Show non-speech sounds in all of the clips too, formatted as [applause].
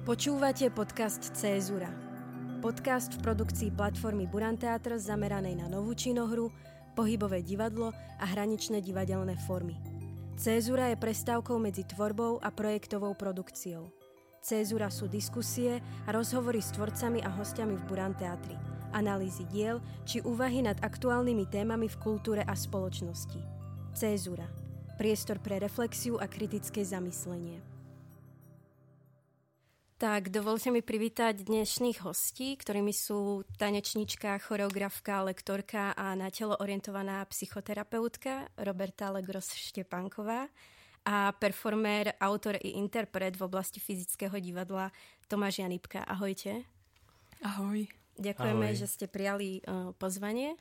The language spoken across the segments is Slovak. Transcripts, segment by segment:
Počúvate podcast Cézura. Podcast v produkcii platformy Buranteatr zameranej na novú činohru, pohybové divadlo a hraničné divadelné formy. Cézura je prestávkou medzi tvorbou a projektovou produkciou. Cézura sú diskusie a rozhovory s tvorcami a hostiami v Buranteatri, analýzy diel či úvahy nad aktuálnymi témami v kultúre a spoločnosti. Cézura. Priestor pre reflexiu a kritické zamyslenie. Tak dovolte mi privítať dnešných hostí, ktorými sú tanečnička, choreografka, lektorka a na telo orientovaná psychoterapeutka Roberta Legros Štepánková a performér, autor i interpret v oblasti fyzického divadla Tomáš Janipka. Ahojte. Ahoj. Ďakujeme, Ahoj. že ste prijali uh, pozvanie.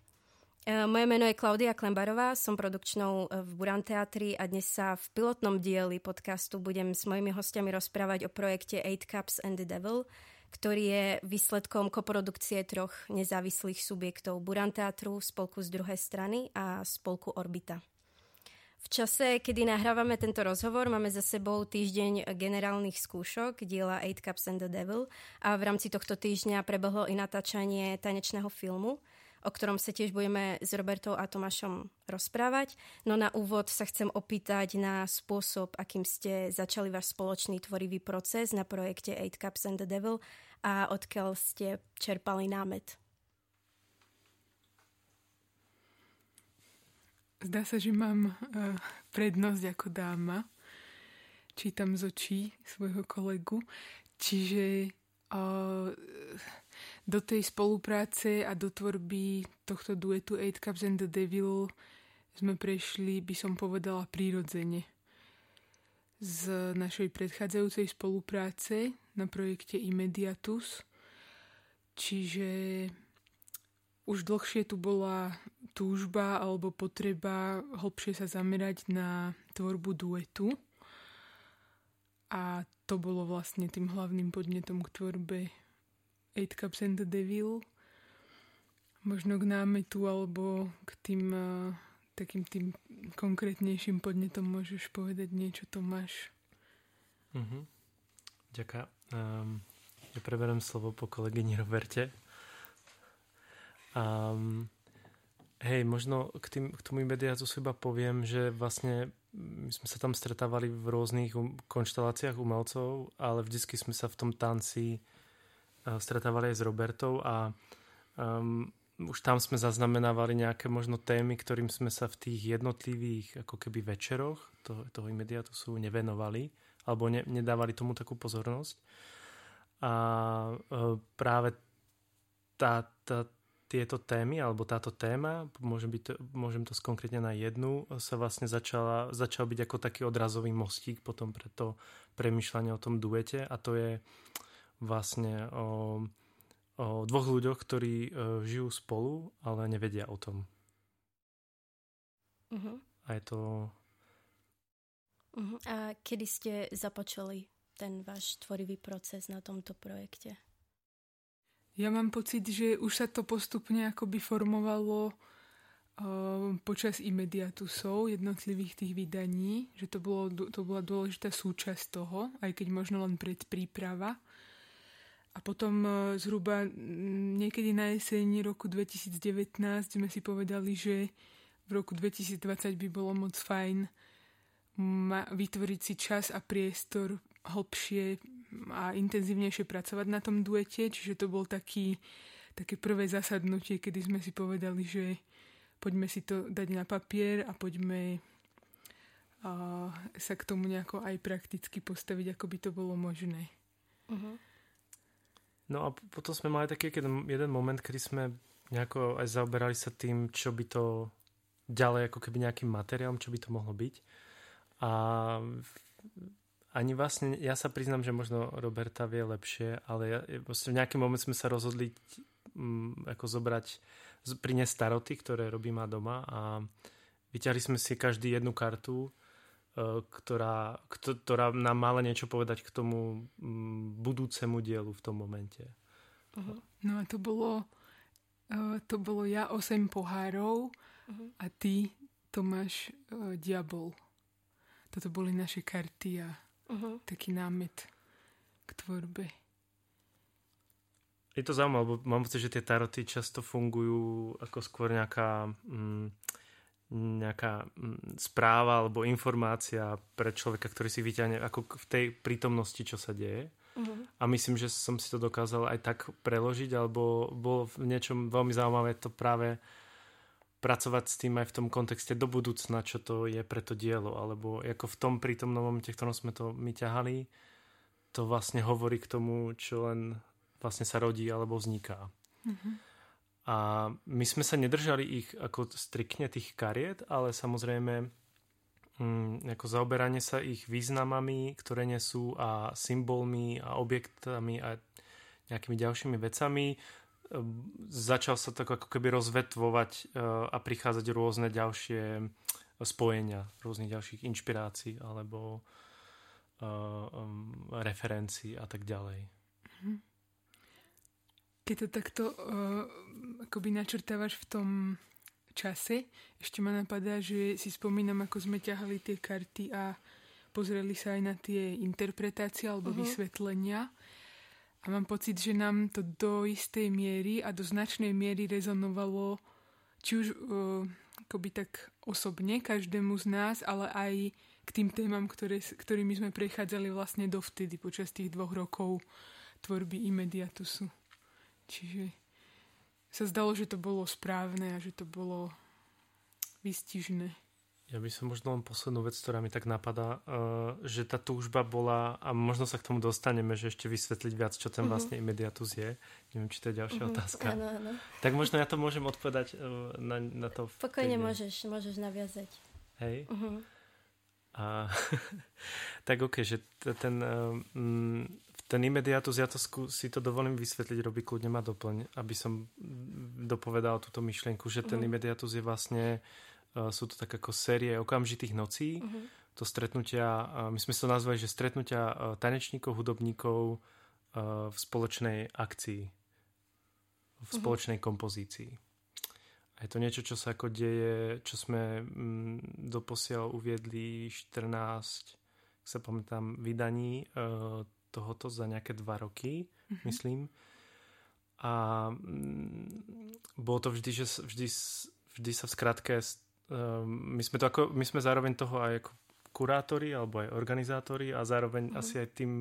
E, moje meno je Klaudia Klembarová, som produkčnou e, v Buran Teatri a dnes sa v pilotnom dieli podcastu budem s mojimi hostiami rozprávať o projekte Eight Cups and the Devil, ktorý je výsledkom koprodukcie troch nezávislých subjektov Buran Teatru, spolku z druhej strany a spolku Orbita. V čase, kedy nahrávame tento rozhovor, máme za sebou týždeň generálnych skúšok diela Eight Cups and the Devil a v rámci tohto týždňa prebehlo i natáčanie tanečného filmu – o ktorom sa tiež budeme s Robertou a Tomášom rozprávať. No na úvod sa chcem opýtať na spôsob, akým ste začali váš spoločný tvorivý proces na projekte Eight Cups and the Devil a odkiaľ ste čerpali námet. Zdá sa, že mám uh, prednosť ako dáma. Čítam z očí svojho kolegu. Čiže uh, do tej spolupráce a do tvorby tohto duetu Eight Cups and the Devil sme prešli, by som povedala, prírodzene. Z našej predchádzajúcej spolupráce na projekte Immediatus, čiže už dlhšie tu bola túžba alebo potreba hlbšie sa zamerať na tvorbu duetu. A to bolo vlastne tým hlavným podnetom k tvorbe Eight Cups and the Devil. Možno k námetu alebo k tým uh, takým tým konkrétnejším podnetom môžeš povedať niečo, Tomáš. Uh-huh. Ďakujem. Um, ja preberiem slovo po kolegyni Roberte. Um, hej, možno k, tým, k tomu mediátu si iba poviem, že vlastne my sme sa tam stretávali v rôznych konšteláciách umelcov, ale vždycky sme sa v tom tanci stretávali aj s Robertou a um, už tam sme zaznamenávali nejaké možno témy, ktorým sme sa v tých jednotlivých ako keby večeroch toho, toho sú nevenovali alebo ne, nedávali tomu takú pozornosť. A uh, práve tá, tá, tieto témy, alebo táto téma, môžem, byť môžem to skonkrétne na jednu, sa vlastne začala, začal byť ako taký odrazový mostík potom pre to premyšľanie o tom duete a to je vlastne o, o dvoch ľuďoch, ktorí uh, žijú spolu, ale nevedia o tom. Uh-huh. A je to... Uh-huh. A kedy ste započali ten váš tvorivý proces na tomto projekte? Ja mám pocit, že už sa to postupne akoby formovalo uh, počas imediatusov jednotlivých tých vydaní, že to, bolo, to bola dôležitá súčasť toho, aj keď možno len predpríprava. A potom e, zhruba niekedy na jeseň roku 2019 sme si povedali, že v roku 2020 by bolo moc fajn vytvoriť si čas a priestor hlbšie a intenzívnejšie pracovať na tom duete, čiže to bol taký, také prvé zasadnutie, kedy sme si povedali, že poďme si to dať na papier a poďme a, sa k tomu nejako aj prakticky postaviť, ako by to bolo možné. Uh-huh. No a potom sme mali taký jeden, moment, kedy sme nejako aj zaoberali sa tým, čo by to ďalej ako keby nejakým materiálom, čo by to mohlo byť. A ani vlastne, ja sa priznám, že možno Roberta vie lepšie, ale ja, vlastne v nejaký moment sme sa rozhodli mm, ako zobrať, priniesť staroty, ktoré robím má doma a vyťahli sme si každý jednu kartu ktorá, ktorá nám mala niečo povedať k tomu mm, budúcemu dielu v tom momente. No a to bolo, uh, to bolo ja 8 pohárov uh-huh. a ty Tomáš uh, Diabol. Toto boli naše karty a uh-huh. taký námet k tvorbe. Je to zaujímavé, lebo mám pocit, že tie taroty často fungujú ako skôr nejaká, mm, nejaká mm, správa alebo informácia pre človeka, ktorý si vyťahne ako v tej prítomnosti, čo sa deje. Uh-huh. A myslím, že som si to dokázal aj tak preložiť, alebo bolo v niečom veľmi zaujímavé to práve pracovať s tým aj v tom kontexte do budúcna, čo to je pre to dielo, alebo ako v tom prítomnom momente, v ktorom sme to my ťahali, to vlastne hovorí k tomu, čo len vlastne sa rodí alebo vzniká. Mm-hmm. A my sme sa nedržali ich ako striktne tých kariet, ale samozrejme mm, ako zaoberanie sa ich významami, ktoré nesú a symbolmi a objektami a nejakými ďalšími vecami. Ehm, začal sa tak ako keby rozvetvovať e, a prichádzať rôzne ďalšie spojenia, rôznych ďalších inšpirácií alebo uh, um, referencií a tak ďalej. Mm-hmm. Keď to takto uh, akoby načrtávaš v tom čase, ešte ma napadá, že si spomínam, ako sme ťahali tie karty a pozreli sa aj na tie interpretácie alebo uh-huh. vysvetlenia. A mám pocit, že nám to do istej miery a do značnej miery rezonovalo či už uh, akoby tak osobne každému z nás, ale aj k tým témam, ktoré, ktorými sme prechádzali vlastne dovtedy počas tých dvoch rokov tvorby Imediatusu. Čiže sa zdalo, že to bolo správne a že to bolo vystižné. Ja by som možno len poslednú vec, ktorá mi tak napadá, uh, že tá túžba bola, a možno sa k tomu dostaneme, že ešte vysvetliť viac, čo ten uh-huh. vlastne imediatus je. Neviem, či to je ďalšia uh-huh. otázka. Áno, áno. Tak možno ja to môžem odpovedať uh, na, na to. Pokojne môžeš, môžeš naviazať. Hej. Uh-huh. A, [laughs] tak ok, že ten, um, ten imediatus, ja to skú, si to dovolím vysvetliť, robí kľudne ma doplň, aby som dopovedal túto myšlienku, že ten uh-huh. imediatus je vlastne, uh, sú to tak ako série okamžitých nocí, uh-huh. to stretnutia, uh, my sme to nazvali, že stretnutia uh, tanečníkov, hudobníkov uh, v spoločnej akcii, v spoločnej uh-huh. kompozícii. A je to niečo, čo sa ako deje, čo sme mm, doposiaľ uviedli 14, sa pamätám, vydaní uh, tohoto za nejaké dva roky, mm-hmm. myslím. A mm, bolo to vždy, že vždy, vždy sa v skratke um, my sme to ako, my sme zároveň toho aj ako kurátori alebo aj organizátori a zároveň mm-hmm. asi aj tým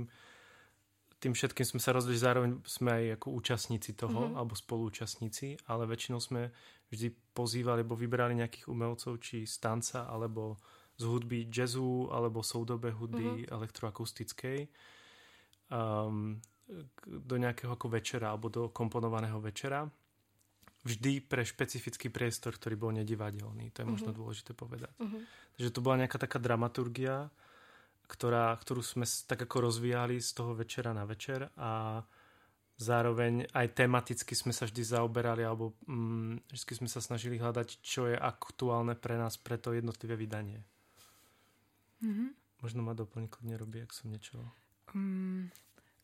tým všetkým sme sa rozlišili, zároveň sme aj ako účastníci toho, mm-hmm. alebo spoluúčastníci, ale väčšinou sme vždy pozývali, alebo vybrali nejakých umelcov, či z tanca, alebo z hudby jazzu, alebo soudobé hudby mm-hmm. elektroakustickej um, do nejakého ako večera alebo do komponovaného večera. Vždy pre špecifický priestor, ktorý bol nedivadelný. To je uh-huh. možno mhm. dôležité povedať. Uh-huh. Takže to bola nejaká taká dramaturgia, ktorá, ktorú sme tak ako rozvíjali z toho večera na večer a zároveň aj tematicky sme sa vždy zaoberali alebo mm, vždy sme sa snažili hľadať, čo je aktuálne pre nás pre to jednotlivé vydanie. Mm-hmm. Možno ma doplní kľudne robí, ak som niečo... Um,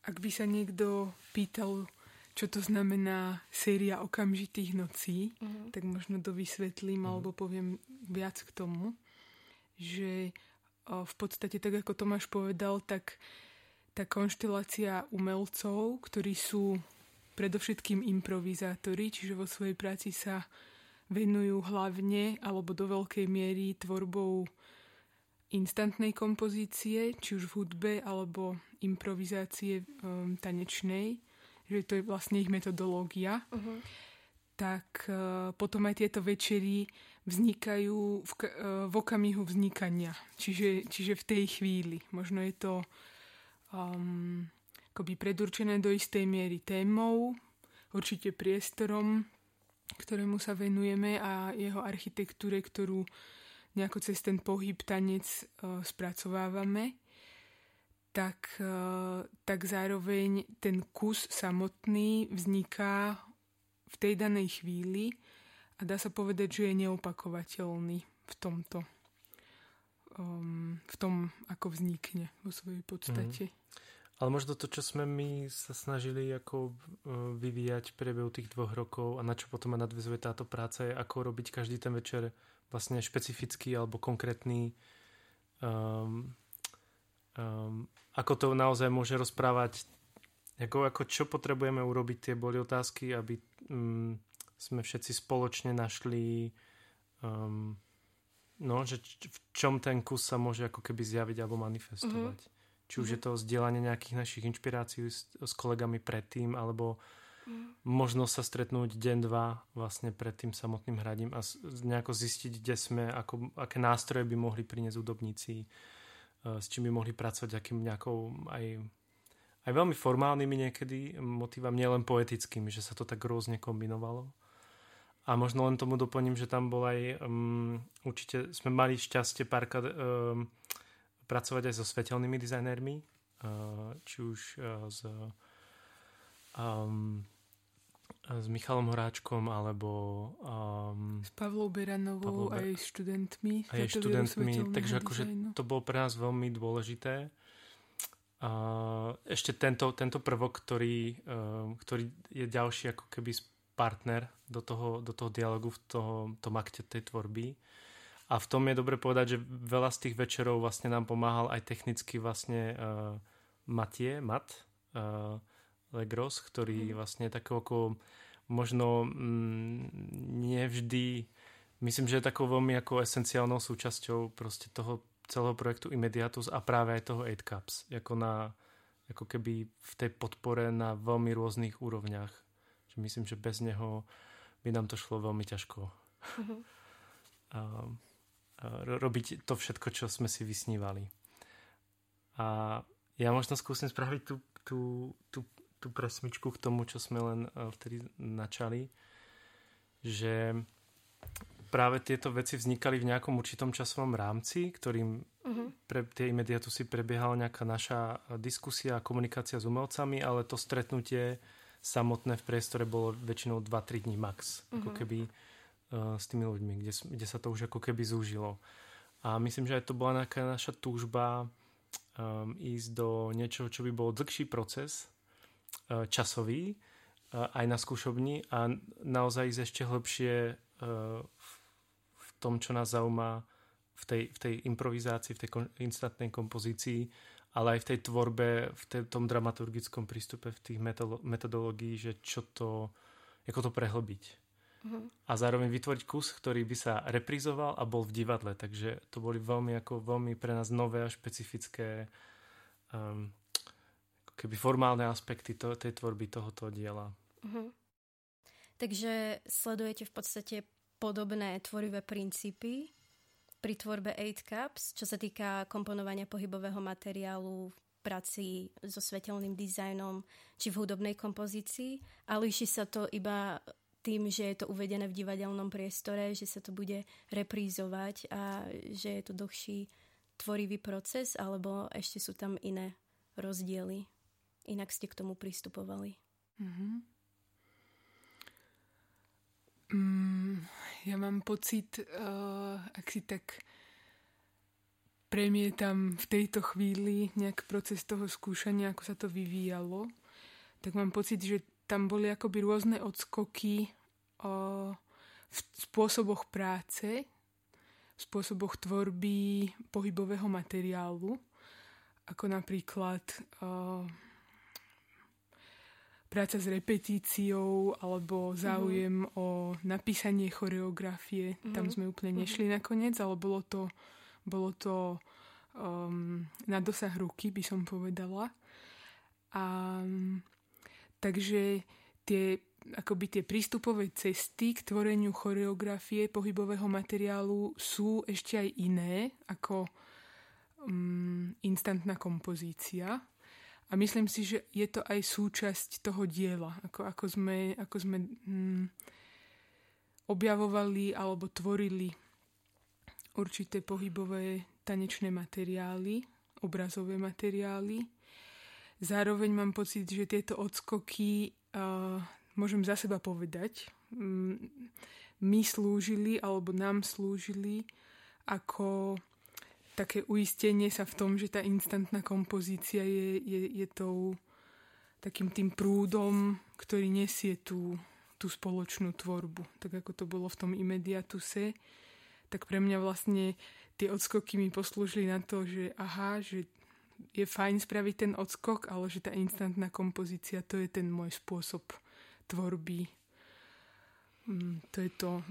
ak by sa niekto pýtal, čo to znamená séria okamžitých nocí, uh-huh. tak možno to vysvetlím uh-huh. alebo poviem viac k tomu, že o, v podstate tak ako Tomáš povedal, tak tá konštelácia umelcov, ktorí sú predovšetkým improvizátori, čiže vo svojej práci sa venujú hlavne alebo do veľkej miery tvorbou instantnej kompozície, či už v hudbe alebo improvizácie um, tanečnej, že to je vlastne ich metodológia, uh-huh. tak uh, potom aj tieto večery vznikajú v, uh, v okamihu vznikania. Čiže, čiže v tej chvíli. Možno je to um, akoby predurčené do istej miery témou, určite priestorom, ktorému sa venujeme a jeho architektúre, ktorú nejako cez ten pohyb tanec uh, spracovávame, tak, uh, tak zároveň ten kus samotný vzniká v tej danej chvíli a dá sa povedať, že je neopakovateľný v tomto. Um, v tom, ako vznikne vo svojej podstate. Mm. Ale možno to, čo sme my sa snažili ako vyvíjať v priebehu tých dvoch rokov a na čo potom nadvezuje táto práca je, ako robiť každý ten večer vlastne špecifický alebo konkrétny um, um, ako to naozaj môže rozprávať ako, ako čo potrebujeme urobiť, tie boli otázky, aby um, sme všetci spoločne našli um, no, že č- v čom ten kus sa môže ako keby zjaviť alebo manifestovať. Mm-hmm. Či už mm-hmm. je to zdieľanie nejakých našich inšpirácií s, s kolegami predtým, alebo mm. možno sa stretnúť deň, dva vlastne pred tým samotným hradím a nejako zistiť, kde sme, ako, aké nástroje by mohli priniesť údobníci, uh, s čím by mohli pracovať, akým nejakou aj aj veľmi formálnymi niekedy motivami, nielen poetickými, že sa to tak rôzne kombinovalo. A možno len tomu doplním, že tam bol aj, um, určite sme mali šťastie párkrát um, pracovať aj so svetelnými dizajnérmi, uh, či už uh, s, um, s Michalom Horáčkom, alebo um, s Pavlou Beranovou, Pavlou Ber- aj študentmi. Aj študentmi, takže akože to bolo pre nás veľmi dôležité ešte tento, tento prvok, ktorý, uh, ktorý je ďalší ako keby partner do toho, do toho dialogu v toho, tom akte tej tvorby. A v tom je dobre povedať, že veľa z tých večerov vlastne nám pomáhal aj technicky vlastne uh, Matie, Mat uh, Legros, ktorý mm. vlastne takou ako možno mm, nevždy myslím, že je takou veľmi ako esenciálnou súčasťou proste toho celého projektu Immediatus a práve aj toho 8 Cups, ako, na, ako keby v tej podpore na veľmi rôznych úrovniach. Že myslím, že bez neho by nám to šlo veľmi ťažko. Uh-huh. [laughs] a, a robiť to všetko, čo sme si vysnívali. A ja možno skúsim spraviť tú, tú, tú, tú presmičku k tomu, čo sme len vtedy načali, že práve tieto veci vznikali v nejakom určitom časovom rámci, ktorým uh-huh. pre tie imediatusy prebiehala nejaká naša diskusia a komunikácia s umelcami, ale to stretnutie samotné v priestore bolo väčšinou 2-3 dní max. Uh-huh. Ako mhm. keby uh, s tými ľuďmi, kde, kde sa to už ako keby zúžilo. A myslím, že aj to bola nejaká naša túžba um, ísť do niečoho, čo by bol dlhší proces, časový, uh, aj na skúšobni a naozaj ísť ešte hlbšie uh, v tom, čo nás zaujíma v tej, v tej improvizácii, v tej kon, instantnej kompozícii, ale aj v tej tvorbe, v tej, tom dramaturgickom prístupe, v tých metodológií, že čo to, ako to prehlbiť. Uh-huh. A zároveň vytvoriť kus, ktorý by sa reprizoval a bol v divadle. Takže to boli veľmi, ako, veľmi pre nás nové a špecifické um, keby formálne aspekty to, tej tvorby tohoto diela. Uh-huh. Takže sledujete v podstate podobné tvorivé princípy pri tvorbe 8 Cups, čo sa týka komponovania pohybového materiálu v práci so svetelným dizajnom či v hudobnej kompozícii a líši sa to iba tým, že je to uvedené v divadelnom priestore, že sa to bude reprízovať a že je to dlhší tvorivý proces, alebo ešte sú tam iné rozdiely. Inak ste k tomu pristupovali. Mm-hmm. Mm, ja mám pocit, uh, ak si tak premietam v tejto chvíli nejak proces toho skúšania, ako sa to vyvíjalo, tak mám pocit, že tam boli akoby rôzne odskoky uh, v spôsoboch práce, v spôsoboch tvorby pohybového materiálu, ako napríklad uh, práca s repetíciou alebo záujem uh-huh. o napísanie choreografie. Uh-huh. Tam sme úplne mhm. nešli uh-huh. nakoniec, ale bolo to, bolo to um, na dosah ruky, by som povedala. A, takže tie, akoby tie prístupové cesty k tvoreniu choreografie pohybového materiálu sú ešte aj iné ako um, instantná kompozícia. A myslím si, že je to aj súčasť toho diela, ako, ako sme, ako sme hm, objavovali alebo tvorili určité pohybové tanečné materiály, obrazové materiály. Zároveň mám pocit, že tieto odskoky, uh, môžem za seba povedať, um, mi slúžili alebo nám slúžili ako také uistenie sa v tom, že tá instantná kompozícia je, je, je tou takým tým prúdom, ktorý nesie tú, tú spoločnú tvorbu. Tak ako to bolo v tom imediatuse, tak pre mňa vlastne tie odskoky mi poslúžili na to, že aha, že je fajn spraviť ten odskok, ale že tá instantná kompozícia, to je ten môj spôsob tvorby. Mm, to je to,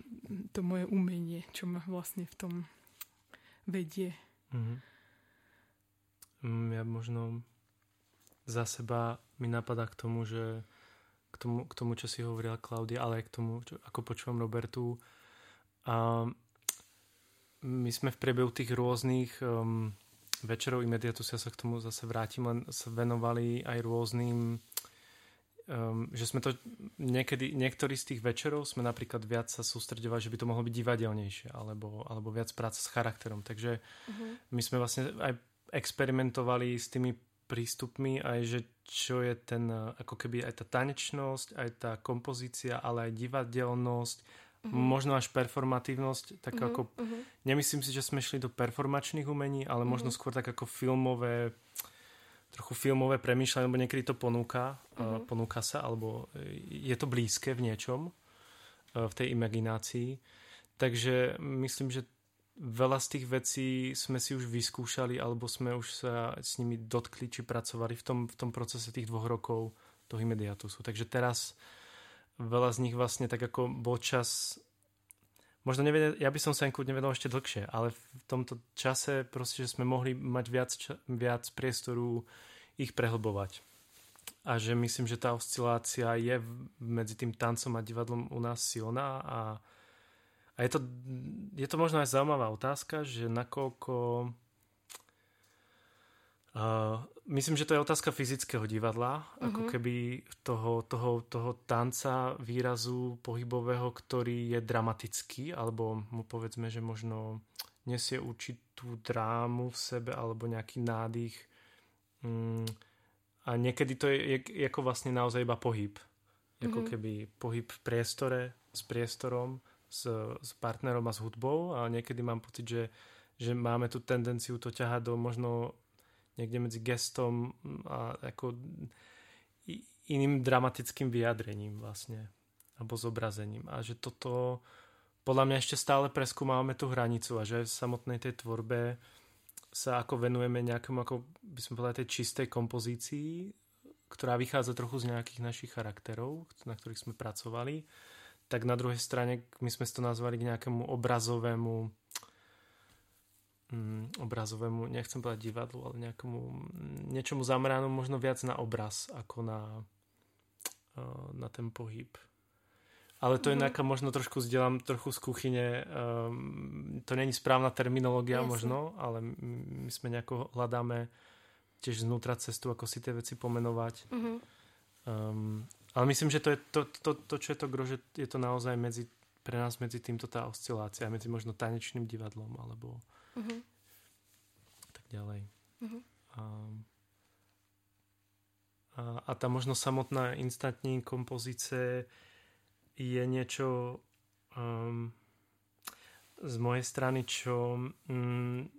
to moje umenie, čo ma vlastne v tom vedie. Mm-hmm. Ja možno za seba mi napadá k tomu, že k tomu, k tomu čo si hovorila Klaudia, ale aj k tomu, čo, ako počúvam Robertu. A my sme v priebehu tých rôznych um, večerov i ja sa k tomu zase vrátim, len venovali aj rôznym um, že sme to niekedy, niektorí z tých večerov sme napríklad viac sa sústredovali, že by to mohlo byť divadelnejšie alebo, alebo viac práca s charakterom. Takže uh-huh. my sme vlastne aj experimentovali s tými prístupmi aj, že čo je ten, ako keby aj tá tanečnosť, aj tá kompozícia, ale aj divadelnosť, uh-huh. možno až performatívnosť, tak uh-huh. ako, uh-huh. nemyslím si, že sme šli do performačných umení, ale uh-huh. možno skôr tak ako filmové, trochu filmové premýšľanie, lebo niekedy to ponúka, uh, ponúka sa, alebo je to blízke v niečom, uh, v tej imaginácii. Takže myslím, že veľa z tých vecí sme si už vyskúšali alebo sme už sa s nimi dotkli či pracovali v tom, v tom procese tých dvoch rokov toho imediatusu. Takže teraz veľa z nich vlastne tak ako bol čas možno nevedel, ja by som sa im kľudne vedel ešte dlhšie, ale v tomto čase proste, že sme mohli mať viac, viac priestoru ich prehlbovať. A že myslím, že tá oscilácia je medzi tým tancom a divadlom u nás silná a a je to, je to možno aj zaujímavá otázka, že nakoľko... Uh, myslím, že to je otázka fyzického divadla, uh-huh. ako mhm. keby toho, toho, toho tanca, výrazu pohybového, ktorý je dramatický, alebo mu povedzme, že možno nesie určitú drámu v sebe, alebo nejaký nádych. Um, a niekedy to je, je, ako vlastne naozaj iba pohyb. Ako uh-huh. keby pohyb v priestore, s priestorom s, s partnerom a s hudbou a niekedy mám pocit, že, že máme tu tendenciu to ťahať do možno niekde medzi gestom a ako iným dramatickým vyjadrením vlastne alebo zobrazením. A že toto podľa mňa ešte stále preskúmávame tú hranicu a že v samotnej tej tvorbe sa ako venujeme nejakému, ako by sme povedali, tej čistej kompozícii, ktorá vychádza trochu z nejakých našich charakterov, na ktorých sme pracovali tak na druhej strane my sme to nazvali k nejakému obrazovému obrazovému, nechcem povedať divadlu, ale nejakému mm, niečomu zameranom možno viac na obraz ako na, uh, na ten pohyb. Ale to mm-hmm. je mhm. nejaká, možno trošku zdieľam trochu z kuchyne, um, to není správna terminológia Jasne. možno, ale my sme nejako hľadáme tiež znútra cestu, ako si tie veci pomenovať. Mm-hmm. Um, ale myslím, že to, je to, to, to čo je to gro, že je to naozaj medzi, pre nás medzi týmto tá oscilácia, medzi možno tanečným divadlom alebo uh-huh. tak ďalej. Uh-huh. A, a, a tá možno samotná instantní kompozice je niečo um, z mojej strany, čo um,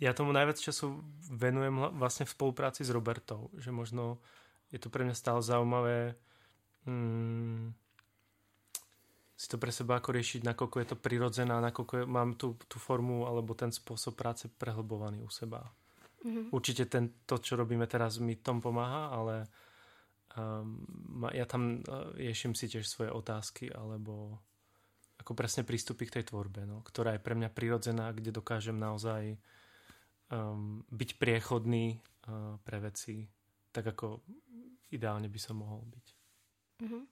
ja tomu najviac času venujem vlastne v spolupráci s Robertou, že možno je to pre mňa stále zaujímavé hmm, si to pre seba ako riešiť, nakoľko je to prirodzená, nakoľko je, mám tú, tú formu alebo ten spôsob práce prehlbovaný u seba. Mm-hmm. Určite ten, to, čo robíme teraz, mi tom pomáha, ale um, ja tam uh, riešim si tiež svoje otázky alebo ako presne prístupy k tej tvorbe, no, ktorá je pre mňa prirodzená, kde dokážem naozaj um, byť priechodný uh, pre veci, tak ako ideálne by som mohol byť. Mm-hmm.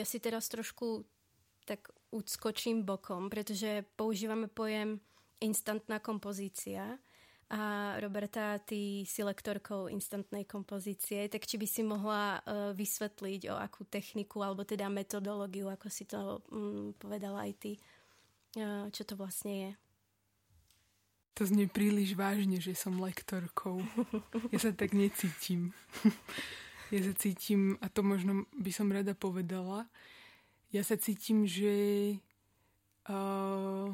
Ja si teraz trošku tak odskočím bokom, pretože používame pojem instantná kompozícia a Roberta, ty si lektorkou instantnej kompozície, tak či by si mohla uh, vysvetliť, o akú techniku alebo teda metodológiu, ako si to um, povedala aj ty, uh, čo to vlastne je? To znie príliš vážne, že som lektorkou. Ja sa tak necítim. [laughs] Ja sa cítim, a to možno by som rada povedala, ja sa cítim, že uh,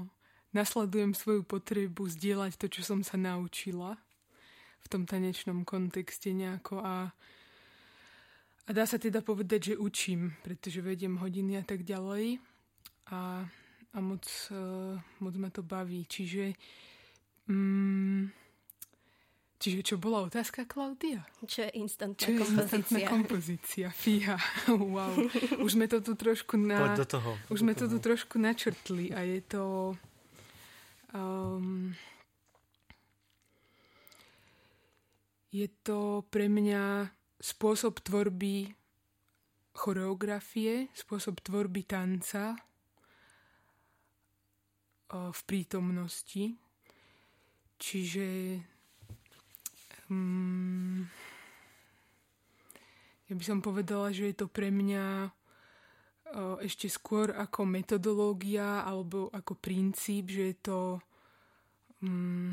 nasledujem svoju potrebu zdieľať to, čo som sa naučila v tom tanečnom kontexte nejako a, a dá sa teda povedať, že učím, pretože vediem hodiny a tak ďalej a, a moc, uh, moc ma to baví. Čiže mm, Čiže čo bola otázka, Klaudia? Čo je instantná čo je kompozícia? instantná kompozícia? Fíha, [laughs] wow. Už sme to tu trošku na... Poď do toho. Už sme to tu trošku načrtli a je to... Um, je to pre mňa spôsob tvorby choreografie, spôsob tvorby tanca v prítomnosti. Čiže hmm, ja by som povedala, že je to pre mňa ešte skôr ako metodológia alebo ako princíp, že je to um,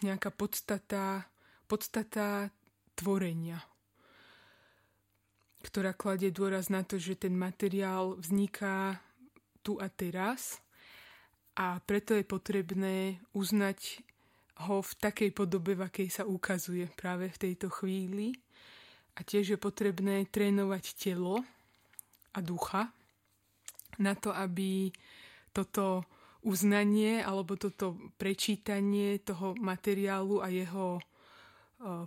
nejaká podstata, podstata tvorenia, ktorá kladie dôraz na to, že ten materiál vzniká tu a teraz. A preto je potrebné uznať ho v takej podobe, v akej sa ukazuje práve v tejto chvíli. A tiež je potrebné trénovať telo a ducha na to, aby toto uznanie alebo toto prečítanie toho materiálu a jeho e,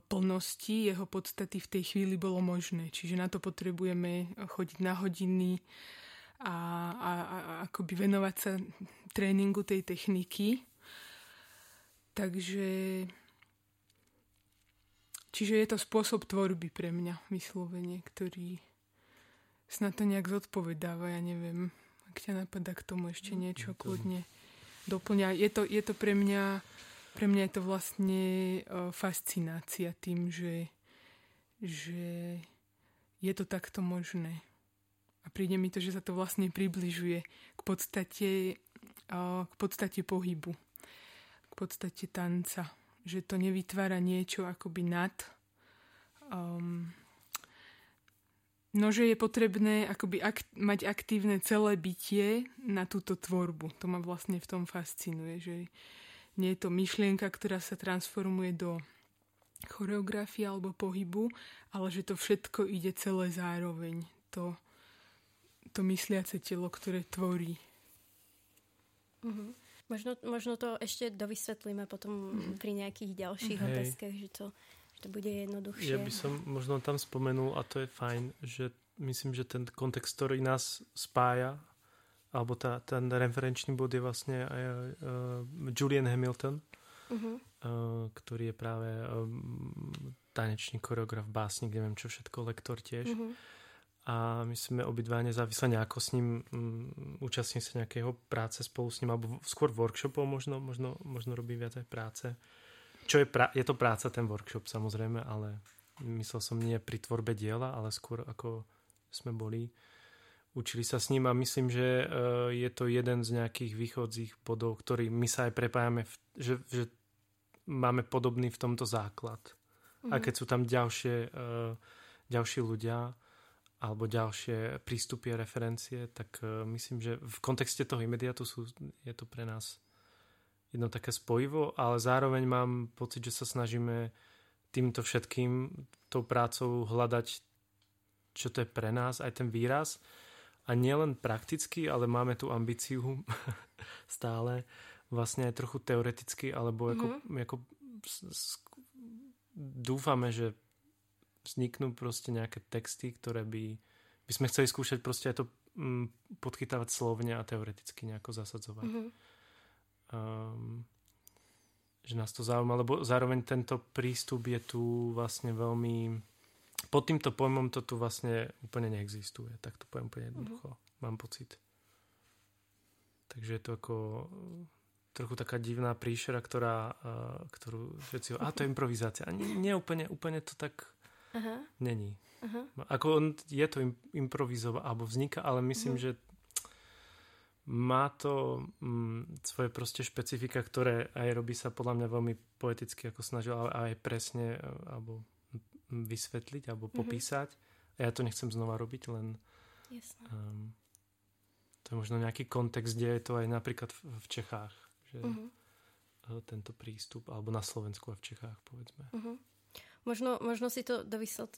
plnosti, jeho podstaty v tej chvíli bolo možné. Čiže na to potrebujeme chodiť na hodiny a, a, a akoby venovať sa tréningu tej techniky. Takže čiže je to spôsob tvorby pre mňa vyslovene, ktorý snad to nejak zodpovedáva, ja neviem, ak ťa napadá k tomu ešte no, niečo kľudne doplňa. Je to, je to pre mňa pre mňa je to vlastne uh, fascinácia tým, že, že je to takto možné. A príde mi to, že sa to vlastne približuje k podstate, uh, k podstate pohybu podstate tanca. Že to nevytvára niečo akoby nad. Um, no, že je potrebné akoby ak- mať aktívne celé bytie na túto tvorbu. To ma vlastne v tom fascinuje, že nie je to myšlienka, ktorá sa transformuje do choreografie alebo pohybu, ale že to všetko ide celé zároveň. To, to mysliace telo, ktoré tvorí. Uh-huh. Možno, možno to ešte dovysvetlíme potom mm. pri nejakých ďalších Hej. otázkach, že to, že to bude jednoduchšie. Ja by som možno tam spomenul, a to je fajn, že myslím, že ten kontext, ktorý nás spája, alebo tá, ten referenčný bod je vlastne uh, Julian Hamilton, uh-huh. uh, ktorý je práve um, tanečný choreograf, básnik, neviem čo všetko, lektor tiež. Uh-huh a my sme obidva nezávisle nejako s ním um, účastní sa nejakého práce spolu s ním, alebo skôr workshopov možno, možno, možno robí viac aj práce. Čo je, pra- je to práca, ten workshop samozrejme, ale myslel som nie pri tvorbe diela, ale skôr ako sme boli, učili sa s ním a myslím, že uh, je to jeden z nejakých východzích bodov, ktorý my sa aj prepájame, v, že, že máme podobný v tomto základ. Mm-hmm. A mhm. keď sú tam ďalšie, uh, ďalší ľudia, alebo ďalšie prístupy a referencie, tak uh, myslím, že v kontexte toho imediatu sú, je to pre nás jedno také spojivo, ale zároveň mám pocit, že sa snažíme týmto všetkým, tou prácou hľadať, čo to je pre nás, aj ten výraz. A nielen prakticky, ale máme tú ambíciu [laughs] stále vlastne aj trochu teoreticky, alebo ako, mm-hmm. ako dúfame, že vzniknú proste nejaké texty, ktoré by, by sme chceli skúšať proste aj to mm, podchytávať slovne a teoreticky nejako zasadzovať. Mm-hmm. Um, že nás to zaujíma, lebo zároveň tento prístup je tu vlastne veľmi... Pod týmto pojmom to tu vlastne úplne neexistuje. Tak to poviem úplne jednoducho. Mm-hmm. Mám pocit. Takže je to ako trochu taká divná príšera, ktorá, uh, ktorú všetci... A to je improvizácia. A nie, nie úplne, úplne to tak Aha. Není. Aha. Ako on je to improvizová, alebo vzniká, ale myslím, uh-huh. že má to mm, svoje proste špecifika, ktoré aj robí sa podľa mňa veľmi poeticky, ako snažil, ale aj presne e, alebo vysvetliť, alebo mhm. popísať. Mm-hmm. A ja to nechcem znova robiť, len um, to je možno nejaký kontext, kde je to aj napríklad v, v Čechách, že mm-hmm. tento prístup, alebo na Slovensku a v Čechách, povedzme. Mm-hmm. Možno, možno si to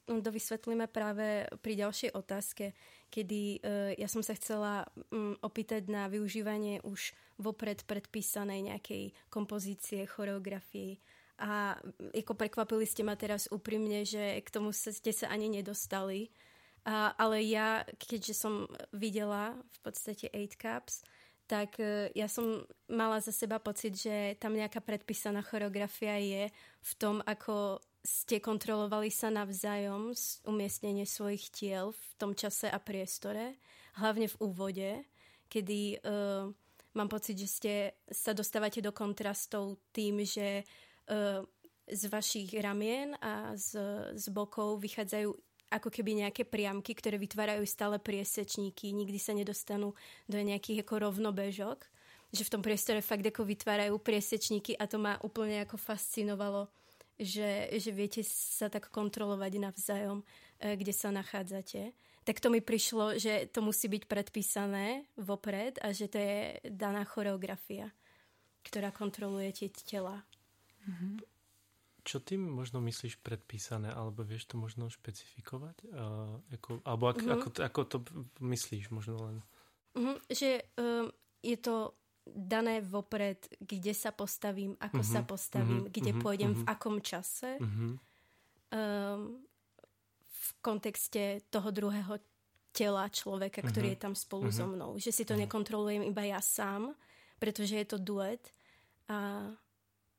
dovysvetlíme práve pri ďalšej otázke, kedy uh, ja som sa chcela um, opýtať na využívanie už vopred predpísanej nejakej kompozície, choreografii. A ako prekvapili ste ma teraz úprimne, že k tomu ste sa ani nedostali. A, ale ja, keďže som videla v podstate 8 Cups, tak uh, ja som mala za seba pocit, že tam nejaká predpísaná choreografia je v tom, ako ste kontrolovali sa navzájom umiestnenie svojich tiel v tom čase a priestore, hlavne v úvode, kedy uh, mám pocit, že ste sa dostávate do kontrastov tým, že uh, z vašich ramien a z, z bokov vychádzajú ako keby nejaké priamky, ktoré vytvárajú stále priesečníky, nikdy sa nedostanú do nejakých ako rovnobežok, že v tom priestore fakt ako vytvárajú priesečníky a to ma úplne ako fascinovalo že, že viete sa tak kontrolovať navzájom, e, kde sa nachádzate. Tak to mi prišlo, že to musí byť predpísané vopred a že to je daná choreografia, ktorá kontroluje tie tela. Mm-hmm. Čo tým možno myslíš predpísané, alebo vieš to možno špecifikovať? Uh, ako, alebo ak, mm-hmm. ako, ako to myslíš možno len? Mm-hmm, že um, je to dané vopred, kde sa postavím, ako uh-huh, sa postavím, uh-huh, kde uh-huh, pôjdem, uh-huh. v akom čase. Uh-huh. Um, v kontexte toho druhého tela človeka, ktorý uh-huh. je tam spolu uh-huh. so mnou. Že si to uh-huh. nekontrolujem iba ja sám, pretože je to duet a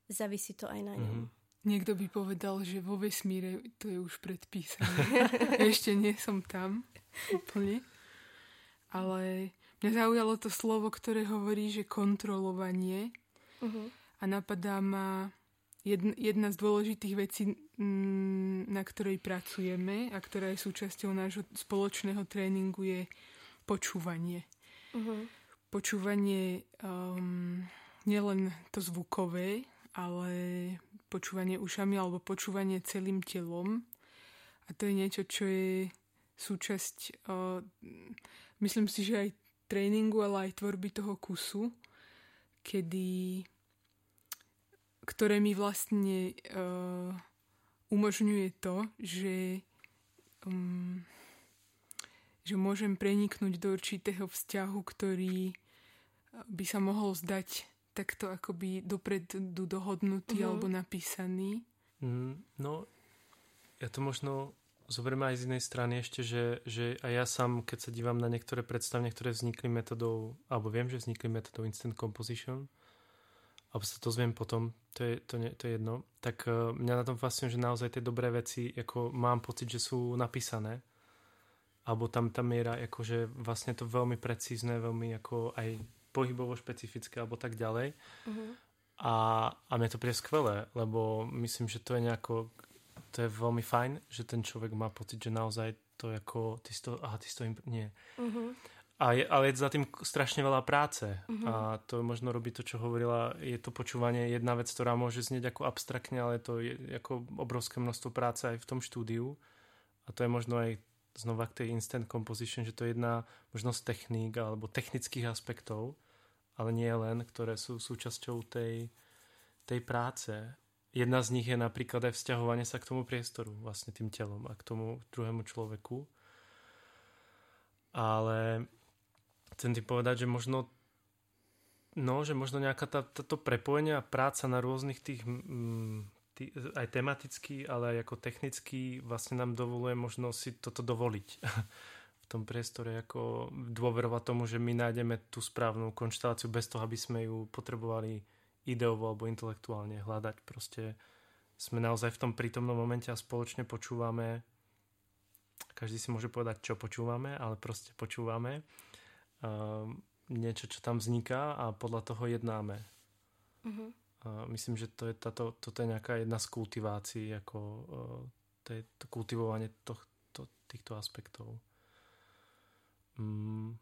závisí to aj na ňom. Uh-huh. Niekto by povedal, že vo vesmíre to je už predpísané. [laughs] Ešte nie som tam úplne. Ale Mňa zaujalo to slovo, ktoré hovorí, že kontrolovanie. Uh-huh. A napadá ma jedna, jedna z dôležitých vecí, mm, na ktorej pracujeme a ktorá je súčasťou nášho spoločného tréningu, je počúvanie. Uh-huh. Počúvanie um, nielen to zvukové, ale počúvanie ušami alebo počúvanie celým telom. A to je niečo, čo je súčasť, uh, myslím si, že aj tréningu, ale aj tvorby toho kusu, kedy ktoré mi vlastne uh, umožňuje to, že um, že môžem preniknúť do určitého vzťahu, ktorý by sa mohol zdať takto akoby dopredu dohodnutý uh-huh. alebo napísaný. Mm, no, ja to možno zoberme aj z inej strany ešte, že, že aj ja sám, keď sa dívam na niektoré predstavne, ktoré vznikli metodou, alebo viem, že vznikli metodou Instant Composition, alebo sa to zviem potom, to je, to, nie, to je jedno, tak uh, mňa na tom fascinuje, že naozaj tie dobré veci, ako mám pocit, že sú napísané, alebo tam tá miera, akože vlastne to veľmi precízne, veľmi ako aj pohybovo špecifické, alebo tak ďalej. Uh-huh. A, a mne to príde skvelé, lebo myslím, že to je nejako to je veľmi fajn, že ten človek má pocit, že naozaj to je ako, ty si to, aha, ty si to, nie. Uh-huh. A je, ale je za tým strašne veľa práce uh-huh. a to možno robí to, čo hovorila, je to počúvanie jedna vec, ktorá môže znieť ako abstraktne, ale to je ako obrovské množstvo práce aj v tom štúdiu a to je možno aj znova k tej instant composition, že to je jedna možnosť techník alebo technických aspektov, ale nie len, ktoré sú súčasťou tej, tej práce Jedna z nich je napríklad aj vzťahovanie sa k tomu priestoru, vlastne tým telom a k tomu druhému človeku. Ale chcem ti povedať, že možno no, že možno nejaká tá, táto prepojenie a práca na rôznych tých tý, aj tematicky, ale aj ako technicky vlastne nám dovoluje možno si toto dovoliť [laughs] v tom priestore, ako dôverovať tomu, že my nájdeme tú správnu konšteláciu bez toho, aby sme ju potrebovali ideovo alebo intelektuálne hľadať. Proste sme naozaj v tom prítomnom momente a spoločne počúvame. Každý si môže povedať, čo počúvame, ale proste počúvame uh, niečo, čo tam vzniká a podľa toho jednáme. Uh-huh. Uh, myslím, že to je, táto, toto je nejaká jedna z kultivácií, ako uh, to, je to kultivovanie to, to, týchto aspektov. Mm.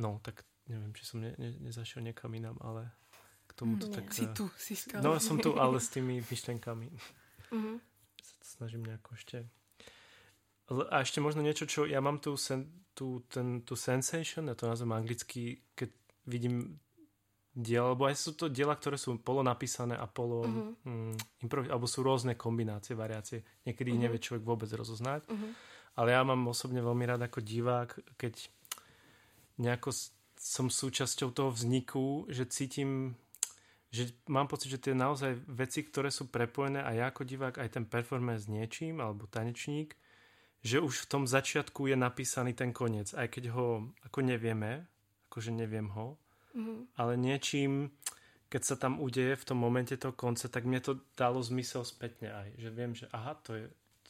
No, tak neviem, či som ne, ne, nezašiel niekam inám, ale k tomu to tak... Si tu, si stále. No, som tu, ale s tými myšlenkami. Mm-hmm. Sa to snažím nejako ešte... A ešte možno niečo, čo ja mám tu, sen, tu, ten, tu sensation, ja to nazvem anglicky, keď vidím diela, lebo aj sú to diela, ktoré sú polo napísané a polo uh-huh. mm, improvi- alebo sú rôzne kombinácie, variácie. Niekedy uh-huh. nevie človek vôbec rozoznať. Uh-huh. Ale ja mám osobne veľmi rád ako divák, keď nejako som súčasťou toho vzniku, že cítim, že mám pocit, že tie naozaj veci, ktoré sú prepojené a ja ako divák, aj ten performer s niečím, alebo tanečník, že už v tom začiatku je napísaný ten koniec, aj keď ho ako nevieme, akože neviem ho, mm-hmm. ale niečím, keď sa tam udeje v tom momente toho konce, tak mne to dalo zmysel spätne aj, že viem, že aha, to je,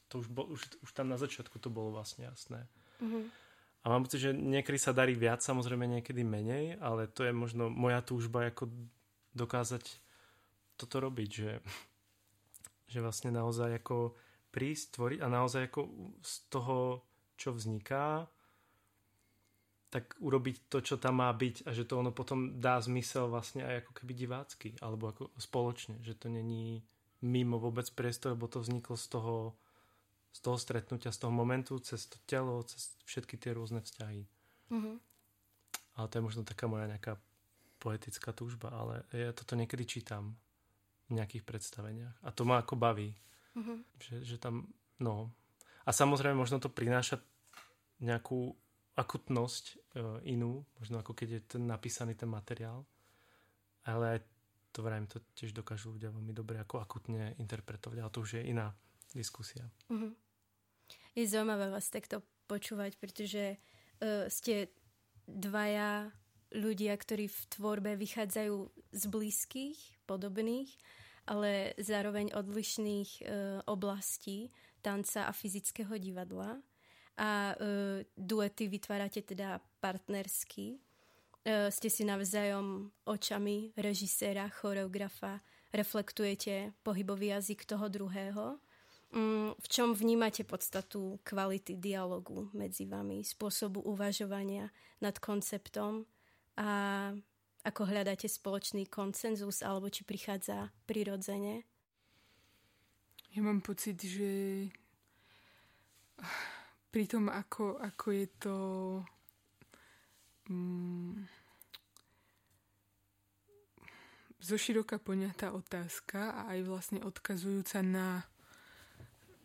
to už, bol, už, už tam na začiatku to bolo vlastne jasné. Mm-hmm. A mám pocit, že niekedy sa darí viac, samozrejme niekedy menej, ale to je možno moja túžba ako dokázať toto robiť, že, že vlastne naozaj ako prísť, tvoriť a naozaj ako z toho, čo vzniká, tak urobiť to, čo tam má byť a že to ono potom dá zmysel vlastne aj ako keby divácky alebo ako spoločne, že to není mimo vôbec priestor, lebo to vzniklo z toho, z toho stretnutia, z toho momentu, cez to telo, cez všetky tie rôzne vzťahy. Mm-hmm. Ale to je možno taká moja nejaká poetická túžba, ale ja toto niekedy čítam v nejakých predstaveniach a to ma ako baví. Mm-hmm. Že, že tam, no. A samozrejme možno to prináša nejakú akutnosť e, inú, možno ako keď je ten napísaný ten materiál, ale aj to vrajím, to tiež dokážu ľudia veľmi dobre ako akutne interpretovať, ale to už je iná diskusia. Mm-hmm. Je zaujímavé vás takto počúvať, pretože uh, ste dvaja ľudia, ktorí v tvorbe vychádzajú z blízkych, podobných ale zároveň odlišných e, oblastí tanca a fyzického divadla. A e, duety vytvárate teda partnersky. E, ste si navzájom očami režiséra, choreografa, reflektujete pohybový jazyk toho druhého. Mm, v čom vnímate podstatu kvality dialogu medzi vami, spôsobu uvažovania nad konceptom a ako hľadáte spoločný koncenzus alebo či prichádza prirodzene? Ja mám pocit, že pri tom, ako, ako je to mm, zoširoka poňatá otázka a aj vlastne odkazujúca na,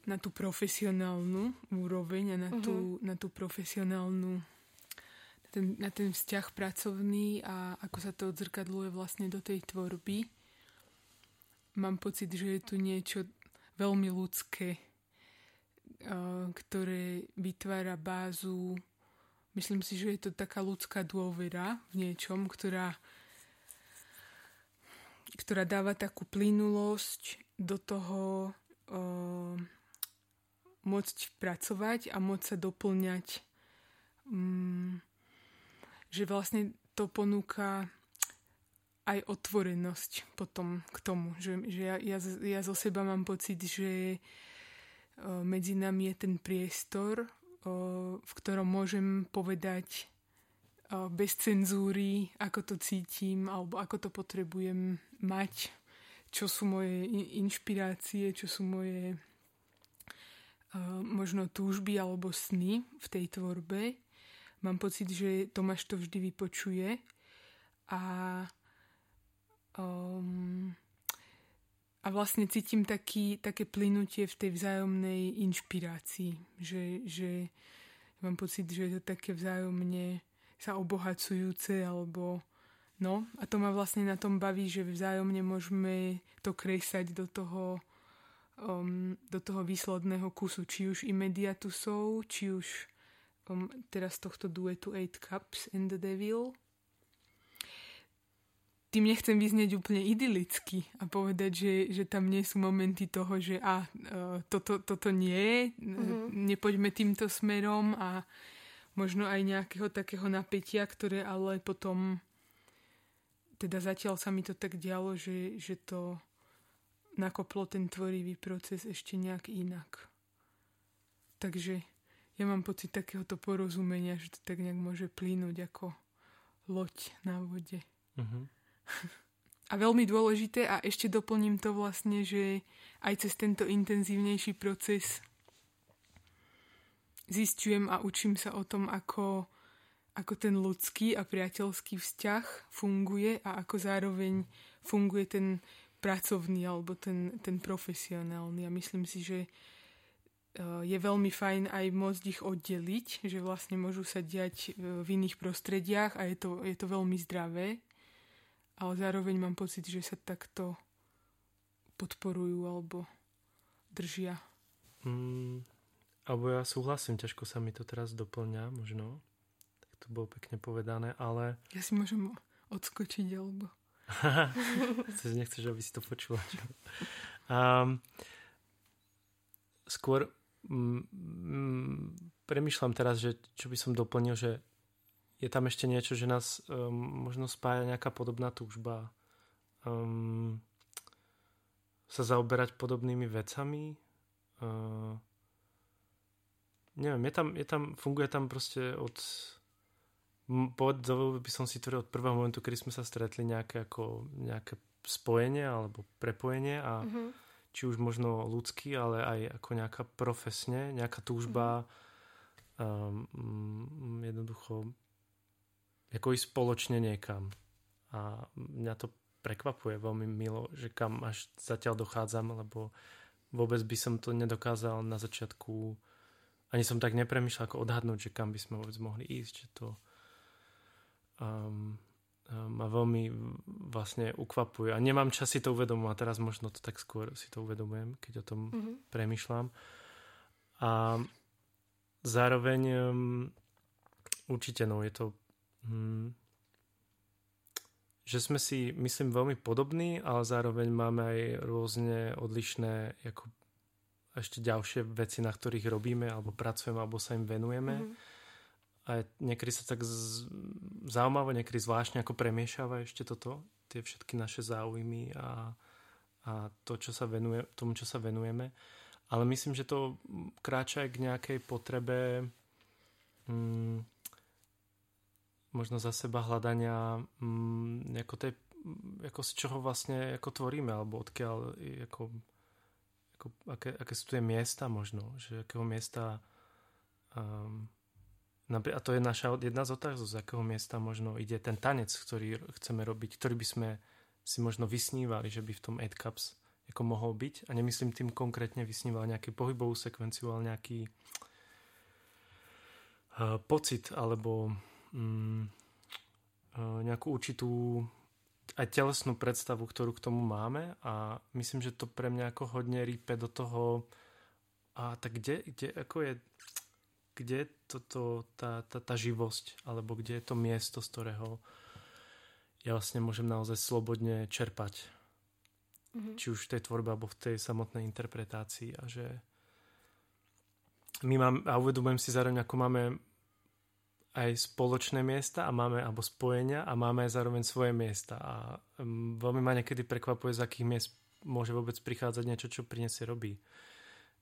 na tú profesionálnu úroveň a na, uh-huh. tú, na tú profesionálnu ten, na ten vzťah pracovný a ako sa to odzrkadluje vlastne do tej tvorby. Mám pocit, že je tu niečo veľmi ľudské, ktoré vytvára bázu. Myslím si, že je to taká ľudská dôvera v niečom, ktorá, ktorá dáva takú plynulosť do toho môcť pracovať a môcť sa doplňať um, že vlastne to ponúka aj otvorenosť potom k tomu, že, že ja, ja, ja zo seba mám pocit, že o, medzi nami je ten priestor, o, v ktorom môžem povedať o, bez cenzúry, ako to cítim alebo ako to potrebujem mať, čo sú moje inšpirácie, čo sú moje možno túžby alebo sny v tej tvorbe Mám pocit, že Tomáš to vždy vypočuje a um, a vlastne cítim taký, také plynutie v tej vzájomnej inšpirácii, že, že mám pocit, že je to také vzájomne sa obohacujúce alebo no. A to ma vlastne na tom baví, že vzájomne môžeme to kresať do toho um, do toho výsledného kusu, či už i mediatusov, či už um, teraz tohto duetu Eight Cups and the Devil. Tým nechcem vyznieť úplne idylicky a povedať, že, že tam nie sú momenty toho, že a, uh, toto, toto nie, mm-hmm. nepoďme týmto smerom a možno aj nejakého takého napätia, ktoré ale potom teda zatiaľ sa mi to tak dialo, že, že to nakoplo ten tvorivý proces ešte nejak inak. Takže ja mám pocit takéhoto porozumenia, že to tak nejak môže plínuť ako loď na vode. Uh-huh. A veľmi dôležité, a ešte doplním to vlastne, že aj cez tento intenzívnejší proces zistujem a učím sa o tom, ako, ako ten ľudský a priateľský vzťah funguje a ako zároveň funguje ten pracovný alebo ten, ten profesionálny. A myslím si, že je veľmi fajn aj môcť ich oddeliť, že vlastne môžu sa diať eh, v iných prostrediach a je to, je to veľmi zdravé. Ale zároveň mám pocit, že sa takto podporujú alebo držia. Mm, alebo ja súhlasím, ťažko sa mi to teraz doplňa možno. Tak to bolo pekne povedané, ale... Ja si môžem odskočiť alebo... [laughs] Nechceš, aby si to počula. [laughs] um, skôr mm, premyšľam teraz, že čo by som doplnil, že je tam ešte niečo, že nás um, možno spája nejaká podobná túžba um, sa zaoberať podobnými vecami. Uh, neviem, je tam, je tam, funguje tam proste od povedal by som si to od prvého momentu, kedy sme sa stretli nejaké, ako, nejaké spojenie alebo prepojenie a mm-hmm či už možno ľudský, ale aj ako nejaká profesne, nejaká túžba um, jednoducho ako ísť spoločne niekam. A mňa to prekvapuje veľmi milo, že kam až zatiaľ dochádzam, lebo vôbec by som to nedokázal na začiatku ani som tak nepremýšľal ako odhadnúť, že kam by sme vôbec mohli ísť, že to um, ma veľmi vlastne ukvapuje. A nemám čas si to uvedomovať. Teraz možno to tak skôr si to uvedomujem, keď o tom mm-hmm. premyšľam. A zároveň um, určite no, je to um, že sme si, myslím, veľmi podobní, ale zároveň máme aj rôzne odlišné ako ešte ďalšie veci, na ktorých robíme, alebo pracujeme, alebo sa im venujeme. Mm-hmm a niekedy sa tak z... zaujímavé, niekedy zvláštne ako premiešava ešte toto, tie všetky naše záujmy a, a to, čo sa venuje, tomu, čo sa venujeme. Ale myslím, že to kráča aj k nejakej potrebe mm, možno za seba hľadania mm, ako, tej, ako z čoho vlastne ako tvoríme, alebo odkiaľ ako, ako, aké, aké sú tie miesta možno, že akého miesta um, a to je naša jedna z otázok, z akého miesta možno ide ten tanec, ktorý chceme robiť, ktorý by sme si možno vysnívali, že by v tom 8 Cups ako mohol byť. A nemyslím tým konkrétne vysníval nejakú pohybovú sekvenciu, ale nejaký uh, pocit alebo um, uh, nejakú určitú aj telesnú predstavu, ktorú k tomu máme a myslím, že to pre mňa ako hodne rípe do toho a tak kde, kde ako je kde toto, tá, tá, tá živosť, alebo kde je to miesto, z ktorého ja vlastne môžem naozaj slobodne čerpať. Mm-hmm. Či už v tej tvorbe, alebo v tej samotnej interpretácii. A že my mám, a uvedomujem si zároveň, ako máme aj spoločné miesta a máme, alebo spojenia a máme aj zároveň svoje miesta. A um, veľmi ma niekedy prekvapuje, z akých miest môže vôbec prichádzať niečo, čo prinesie robí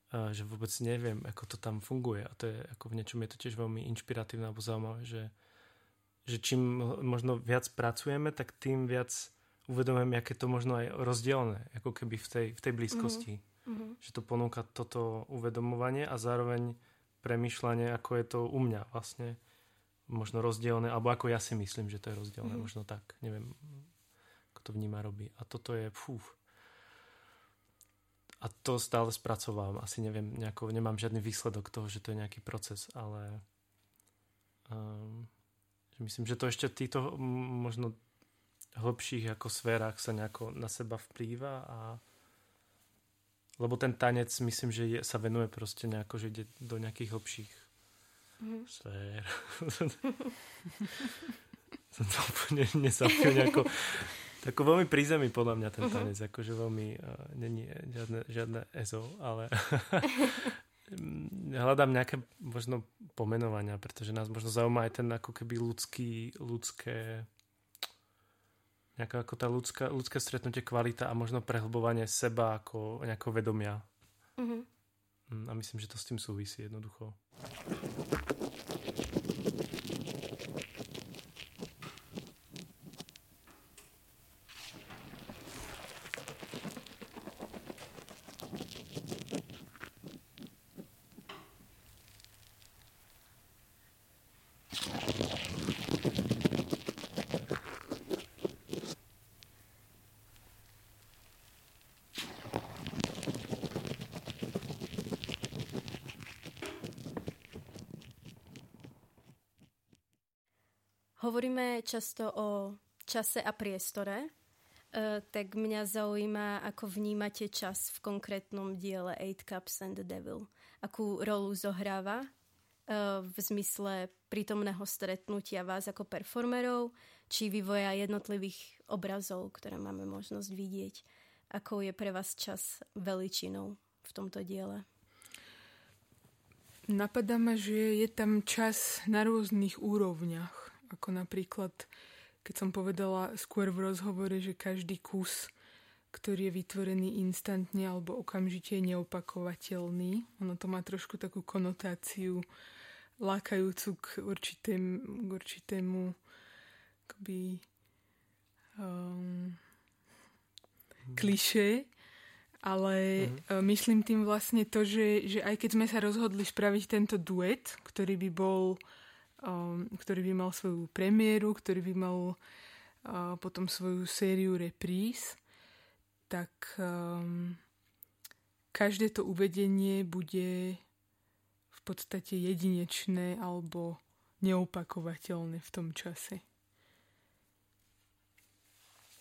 že vôbec neviem, ako to tam funguje a to je ako v niečom je to tiež veľmi inšpiratívne alebo zaujímavé, že, že čím možno viac pracujeme, tak tým viac uvedomujem, aké to možno aj rozdielne, ako keby v tej, v tej blízkosti. Mm-hmm. Že to ponúka toto uvedomovanie a zároveň premyšľanie, ako je to u mňa vlastne možno rozdielne, alebo ako ja si myslím, že to je rozdielne, mm-hmm. možno tak, neviem, ako to vníma robí. A toto je, fúf, a to stále spracovávam. Asi neviem, nejako, nemám žiadny výsledok toho, že to je nejaký proces, ale um, myslím, že to ešte v týchto možno hlbších ako sférach sa nejako na seba vplýva a lebo ten tanec myslím, že je, sa venuje proste nejako, že ide do nejakých hlbších mm. sfér. [laughs] som to úplne nezapil nejako [laughs] Tako veľmi prízemí podľa mňa ten mhm. tanec, uh-huh. akože veľmi, uh, není žiadne, žiadne EZO, ale [laughs] hľadám nejaké možno pomenovania, pretože nás možno zaujíma aj ten ako keby ľudský, ľudské nejaká ako tá ľudská, ľudské stretnutie kvalita a možno prehlbovanie seba ako nejakého vedomia. Uh-huh. A myslím, že to s tým súvisí jednoducho. Často o čase a priestore, uh, tak mňa zaujíma, ako vnímate čas v konkrétnom diele Eight Cups and the Devil. Akú rolu zohráva uh, v zmysle prítomného stretnutia vás ako performerov, či vývoja jednotlivých obrazov, ktoré máme možnosť vidieť. Akou je pre vás čas veličinou v tomto diele? Napadá ma, že je tam čas na rôznych úrovniach. Ako napríklad, keď som povedala skôr v rozhovore, že každý kus, ktorý je vytvorený instantne alebo okamžite je neopakovateľný. Ono to má trošku takú konotáciu lákajúcu k, určitém, k určitému akoby, um, kliše, ale mm. myslím tým vlastne to, že, že aj keď sme sa rozhodli spraviť tento duet, ktorý by bol, ktorý by mal svoju premiéru, ktorý by mal uh, potom svoju sériu repríz, tak um, každé to uvedenie bude v podstate jedinečné alebo neopakovateľné v tom čase.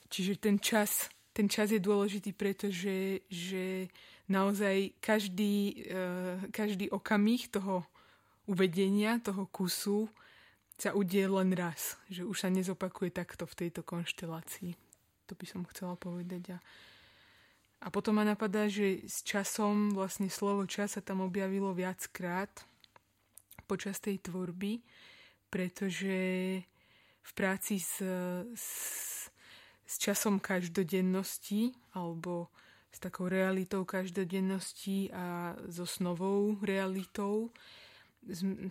Čiže ten čas ten čas je dôležitý, pretože že naozaj každý, uh, každý okamih toho uvedenia, toho kusu sa udie len raz. Že už sa nezopakuje takto v tejto konštelácii. To by som chcela povedať. A, a potom ma napadá, že s časom, vlastne slovo čas sa tam objavilo viackrát počas tej tvorby, pretože v práci s, s s časom každodennosti alebo s takou realitou každodennosti a so snovou realitou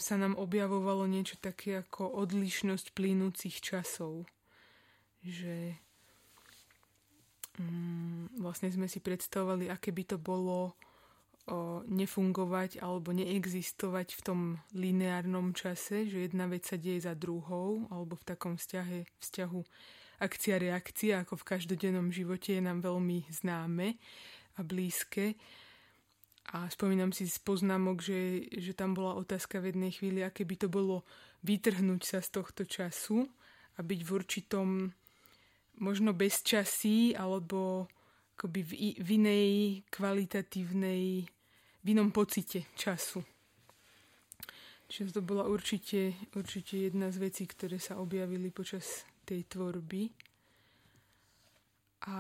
sa nám objavovalo niečo také ako odlišnosť plynúcich časov. Že mm, vlastne sme si predstavovali, aké by to bolo o, nefungovať alebo neexistovať v tom lineárnom čase, že jedna vec sa deje za druhou alebo v takom vzťahe, vzťahu akcia reakcia, ako v každodennom živote je nám veľmi známe a blízke. A spomínam si z poznámok, že, že tam bola otázka v jednej chvíli, aké by to bolo vytrhnúť sa z tohto času a byť v určitom možno bezčasí alebo akoby v, v inej kvalitatívnej, v inom pocite času. Čiže to bola určite, určite jedna z vecí, ktoré sa objavili počas tej tvorby. A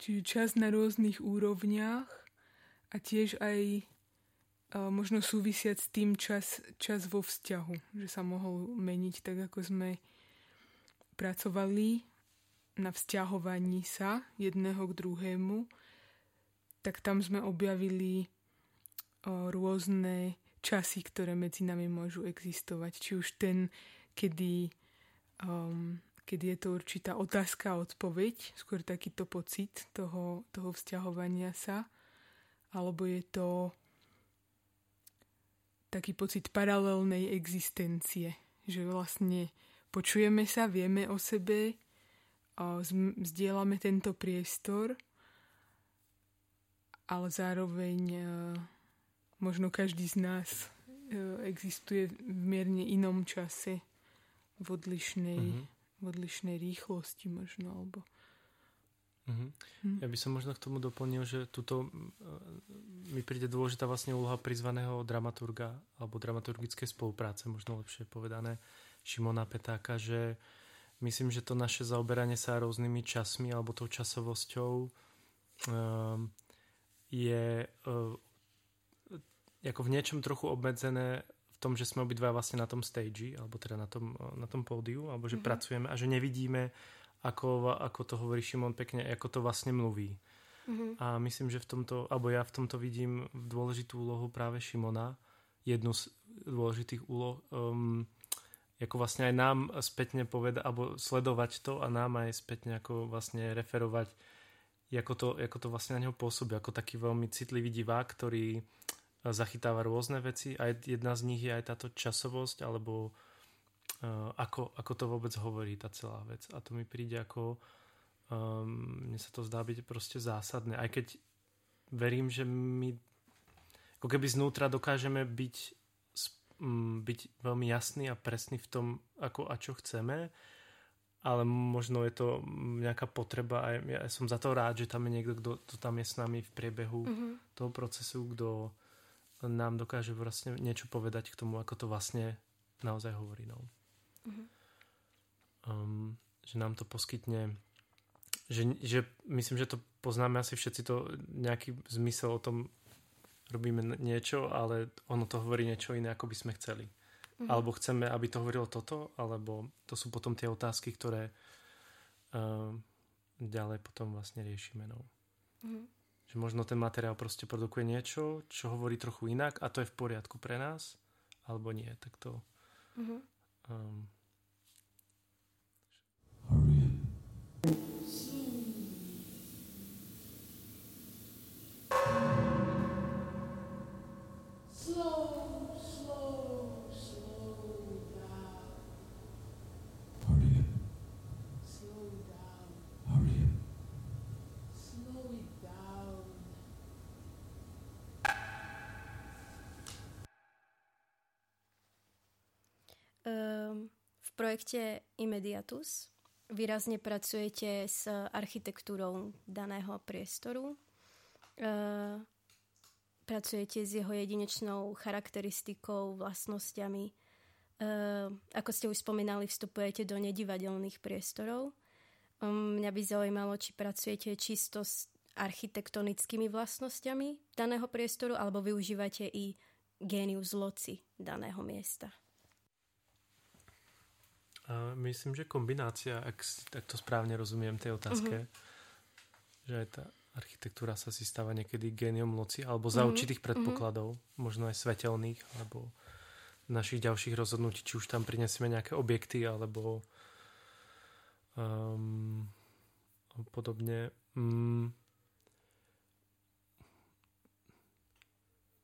čiže čas na rôznych úrovniach a tiež aj a možno súvisiať s tým čas, čas vo vzťahu, že sa mohol meniť tak, ako sme pracovali na vzťahovaní sa jedného k druhému, tak tam sme objavili o, rôzne časy, ktoré medzi nami môžu existovať. Či už ten, kedy, um, kedy je to určitá otázka a odpoveď, skôr takýto pocit toho, toho vzťahovania sa, alebo je to taký pocit paralelnej existencie, že vlastne počujeme sa, vieme o sebe, zdieľame tento priestor, ale zároveň možno každý z nás e, existuje v mierne inom čase, v odlišnej, uh-huh. V odlišnej rýchlosti možno, alebo... Uh-huh. Hm. Ja by som možno k tomu doplnil, že tuto e, mi príde dôležitá vlastne úloha prizvaného dramaturga alebo dramaturgickej spolupráce, možno lepšie povedané, Šimona Petáka, že myslím, že to naše zaoberanie sa rôznymi časmi alebo tou časovosťou um, je uh, ako v niečom trochu obmedzené tom, že sme obidva vlastne na tom stage, alebo teda na tom, na tom pódiu, alebo že mm-hmm. pracujeme a že nevidíme, ako, ako to hovorí Šimon pekne, ako to vlastne mluví. Mm-hmm. A myslím, že v tomto, alebo ja v tomto vidím dôležitú úlohu práve Šimona, jednu z dôležitých úloh, um, ako vlastne aj nám spätne poveda, alebo sledovať to a nám aj spätne ako vlastne referovať, ako to, ako to vlastne na neho pôsobí, ako taký veľmi citlivý divák, ktorý zachytáva rôzne veci. A jedna z nich je aj táto časovosť alebo uh, ako, ako to vôbec hovorí tá celá vec. A to mi príde ako um, mne sa to zdá byť proste zásadné. Aj keď verím, že my ako keby znútra dokážeme byť um, byť veľmi jasný a presný v tom, ako a čo chceme, ale možno je to nejaká potreba a ja som za to rád, že tam je niekto, kto tam je s nami v priebehu mm-hmm. toho procesu, kto nám dokáže vlastne niečo povedať k tomu, ako to vlastne naozaj hovorí. No. Mm-hmm. Um, že nám to poskytne že, že myslím, že to poznáme asi všetci to nejaký zmysel o tom robíme niečo, ale ono to hovorí niečo iné, ako by sme chceli. Mm-hmm. Alebo chceme, aby to hovorilo toto, alebo to sú potom tie otázky, ktoré uh, ďalej potom vlastne riešime. No. Mm-hmm. Že možno ten materiál proste produkuje niečo, čo hovorí trochu inak a to je v poriadku pre nás, alebo nie. Tak to... Mm-hmm. Um, projekte Immediatus výrazne pracujete s architektúrou daného priestoru. E, pracujete s jeho jedinečnou charakteristikou, vlastnosťami. E, ako ste už spomínali, vstupujete do nedivadelných priestorov. Mňa by zaujímalo, či pracujete čisto s architektonickými vlastnosťami daného priestoru, alebo využívate i génius loci daného miesta. A myslím, že kombinácia, ak, ak to správne rozumiem tej otázke, mm-hmm. že aj tá architektúra sa si stáva niekedy géniom loci, alebo za mm-hmm. určitých predpokladov, mm-hmm. možno aj svetelných, alebo našich ďalších rozhodnutí, či už tam prinesieme nejaké objekty, alebo um, podobne. Um,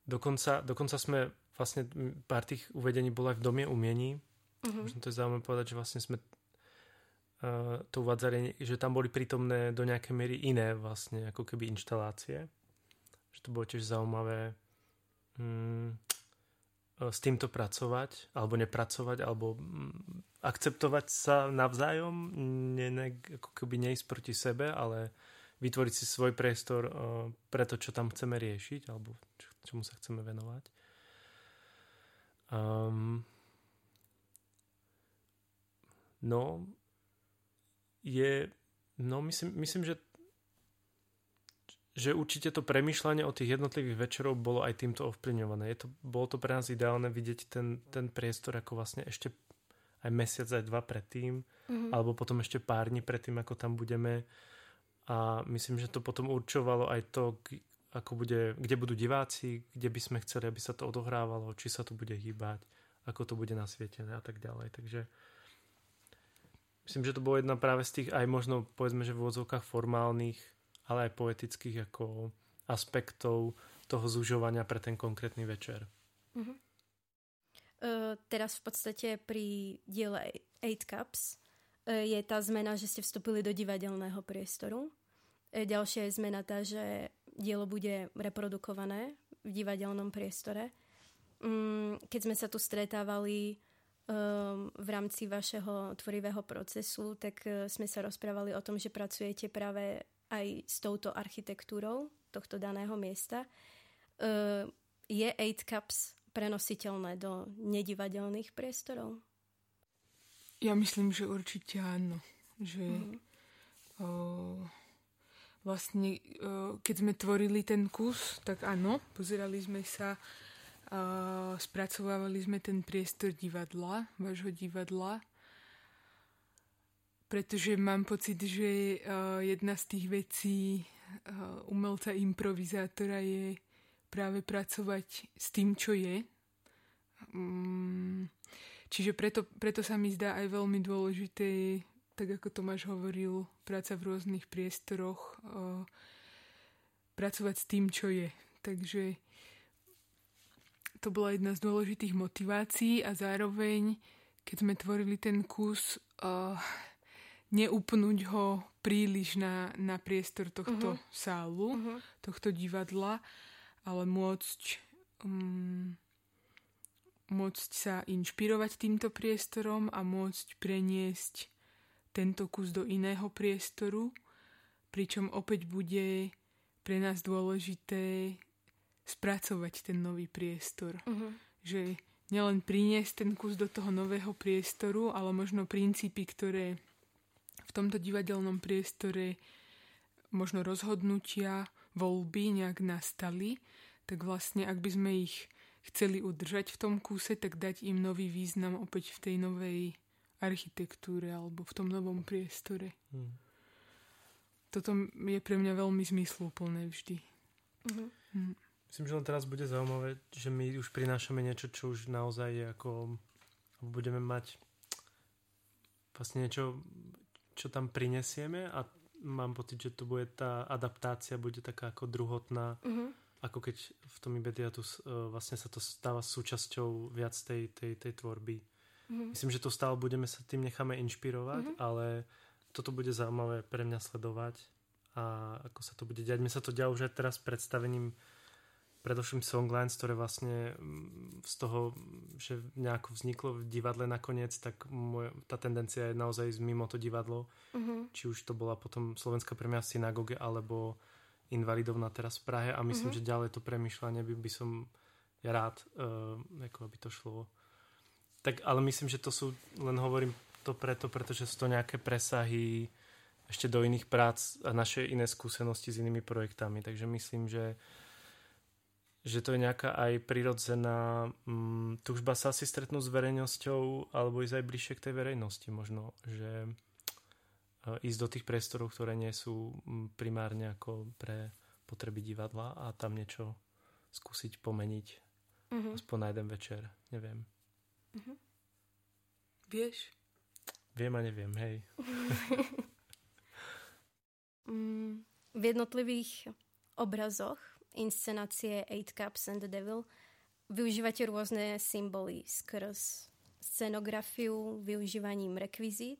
dokonca, dokonca sme vlastne pár tých uvedení bolo aj v Dome umení, Mm-hmm. Možno to je zaujímavé povedať, že vlastne sme uh, to uvádzali, že tam boli prítomné do nejakej miery iné vlastne ako keby inštalácie. Že to bolo tiež zaujímavé um, s týmto pracovať, alebo nepracovať, alebo um, akceptovať sa navzájom, ne, ne, ako keby neísť proti sebe, ale vytvoriť si svoj priestor uh, pre to, čo tam chceme riešiť, alebo čo, čomu sa chceme venovať. Um, No, je, no myslím, myslím že že určite to premyšľanie o tých jednotlivých večerov bolo aj týmto ovplyvňované. Je to, bolo to pre nás ideálne vidieť ten, ten priestor ako vlastne ešte aj mesiac, aj dva predtým, mm-hmm. alebo potom ešte pár dní predtým, ako tam budeme. A myslím, že to potom určovalo aj to, ako bude, kde budú diváci, kde by sme chceli, aby sa to odohrávalo, či sa to bude hýbať, ako to bude nasvietené a tak ďalej. Takže Myslím, že to bolo jedna práve z tých aj možno povedzme, že v úvodzovkách formálnych, ale aj poetických ako aspektov toho zužovania pre ten konkrétny večer. Uh-huh. Uh, teraz v podstate pri diele 8 Cups uh, je tá zmena, že ste vstúpili do divadelného priestoru. Uh, ďalšia je zmena tá, že dielo bude reprodukované v divadelnom priestore. Um, keď sme sa tu stretávali um, v rámci vašeho tvorivého procesu, tak uh, sme sa rozprávali o tom, že pracujete práve aj s touto architektúrou tohto daného miesta. Uh, je 8 Cups prenositeľné do nedivadelných priestorov? Ja myslím, že určite áno. Že mm. uh, vlastne, uh, keď sme tvorili ten kus, tak áno, pozerali sme sa spracovávali sme ten priestor divadla, vášho divadla, pretože mám pocit, že uh, jedna z tých vecí uh, umelca improvizátora je práve pracovať s tým, čo je. Um, čiže preto, preto sa mi zdá aj veľmi dôležité, tak ako Tomáš hovoril, práca v rôznych priestoroch, uh, pracovať s tým, čo je. Takže to bola jedna z dôležitých motivácií a zároveň, keď sme tvorili ten kus, uh, neupnúť ho príliš na, na priestor tohto uh-huh. sálu, uh-huh. tohto divadla, ale môcť um, môcť sa inšpirovať týmto priestorom a môcť preniesť tento kus do iného priestoru, pričom opäť bude pre nás dôležité spracovať ten nový priestor. Uh-huh. Že nielen priniesť ten kus do toho nového priestoru, ale možno princípy, ktoré v tomto divadelnom priestore možno rozhodnutia, voľby nejak nastali, tak vlastne ak by sme ich chceli udržať v tom kúse, tak dať im nový význam opäť v tej novej architektúre alebo v tom novom priestore. Hmm. Toto je pre mňa veľmi zmysluplné vždy. Uh-huh. Hmm. Myslím, že len teraz bude zaujímavé, že my už prinášame niečo, čo už naozaj je ako budeme mať vlastne niečo, čo tam prinesieme a mám pocit, že to bude tá adaptácia bude taká ako druhotná uh-huh ako keď v tom Ibediatus uh, vlastne sa to stáva súčasťou viac tej, tej, tej tvorby. Mm-hmm. Myslím, že to stále budeme sa tým necháme inšpirovať, mm-hmm. ale toto bude zaujímavé pre mňa sledovať a ako sa to bude diať. Mne sa to ďalej už aj teraz predstavením predošlým Songlines, ktoré vlastne mm, z toho, že nejako vzniklo v divadle nakoniec, tak môj, tá tendencia je naozaj mimo to divadlo. Mm-hmm. Či už to bola potom Slovenská premia v synagóge, alebo invalidovná teraz v Prahe a myslím, mm-hmm. že ďalej to premyšľanie by, by som ja rád, uh, ako aby to šlo. Tak, ale myslím, že to sú, len hovorím to preto, pretože sú to nejaké presahy ešte do iných prác a naše iné skúsenosti s inými projektami. Takže myslím, že že to je nejaká aj prirodzená um, túžba sa asi stretnúť s verejnosťou alebo ísť aj bližšie k tej verejnosti možno, že ísť do tých priestorov, ktoré nie sú primárne ako pre potreby divadla a tam niečo skúsiť pomeniť. Uh-huh. Aspoň na jeden večer. Neviem. Uh-huh. Vieš? Viem a neviem, hej. [laughs] mm, v jednotlivých obrazoch inscenácie Eight Cups and the Devil využívate rôzne symboly skrz scenografiu, využívaním rekvizít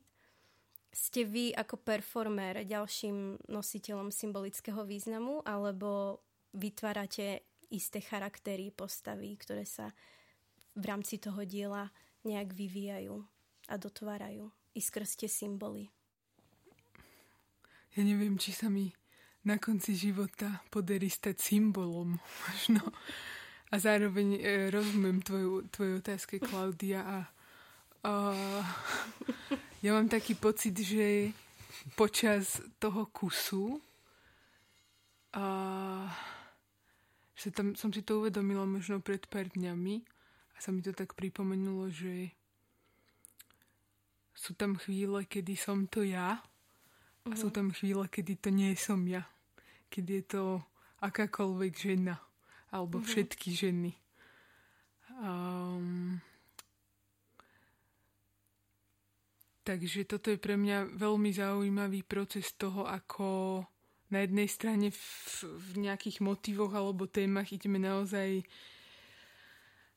ste vy ako performer ďalším nositeľom symbolického významu alebo vytvárate isté charaktery, postavy, ktoré sa v rámci toho diela nejak vyvíjajú a dotvárajú i skrz tie symboly. Ja neviem, či sa mi na konci života podarí stať symbolom [laughs] možno. A zároveň e, rozumiem tvoju, tvoju otázke, Klaudia, a Uh, [laughs] ja mám taký pocit, že počas toho kusu uh, že tam som si to uvedomila možno pred pár dňami a sa mi to tak pripomenulo, že sú tam chvíle, kedy som to ja a sú mhm. tam chvíle, kedy to nie som ja. Kedy je to akákoľvek žena alebo uh-huh. všetky ženy. Um, Takže toto je pre mňa veľmi zaujímavý proces toho, ako na jednej strane v, v nejakých motivoch alebo témach ideme naozaj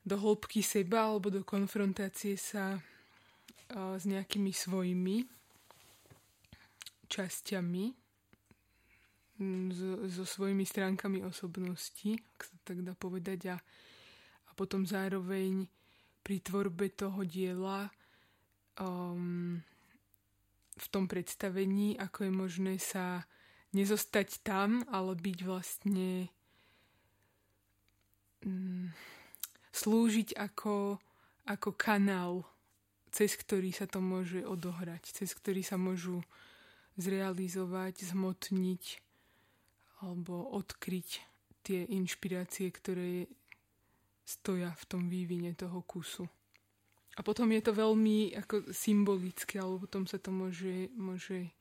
do hĺbky seba alebo do konfrontácie sa uh, s nejakými svojimi časťami, so, so svojimi stránkami osobnosti, ak sa tak dá povedať, a, a potom zároveň pri tvorbe toho diela um, v tom predstavení, ako je možné sa nezostať tam, ale byť vlastne um, slúžiť ako, ako kanál, cez ktorý sa to môže odohrať, cez ktorý sa môžu zrealizovať, zmotniť alebo odkryť tie inšpirácie, ktoré stoja v tom vývine toho kusu. A potom je to veľmi ako symbolické, alebo potom sa to môže, môže,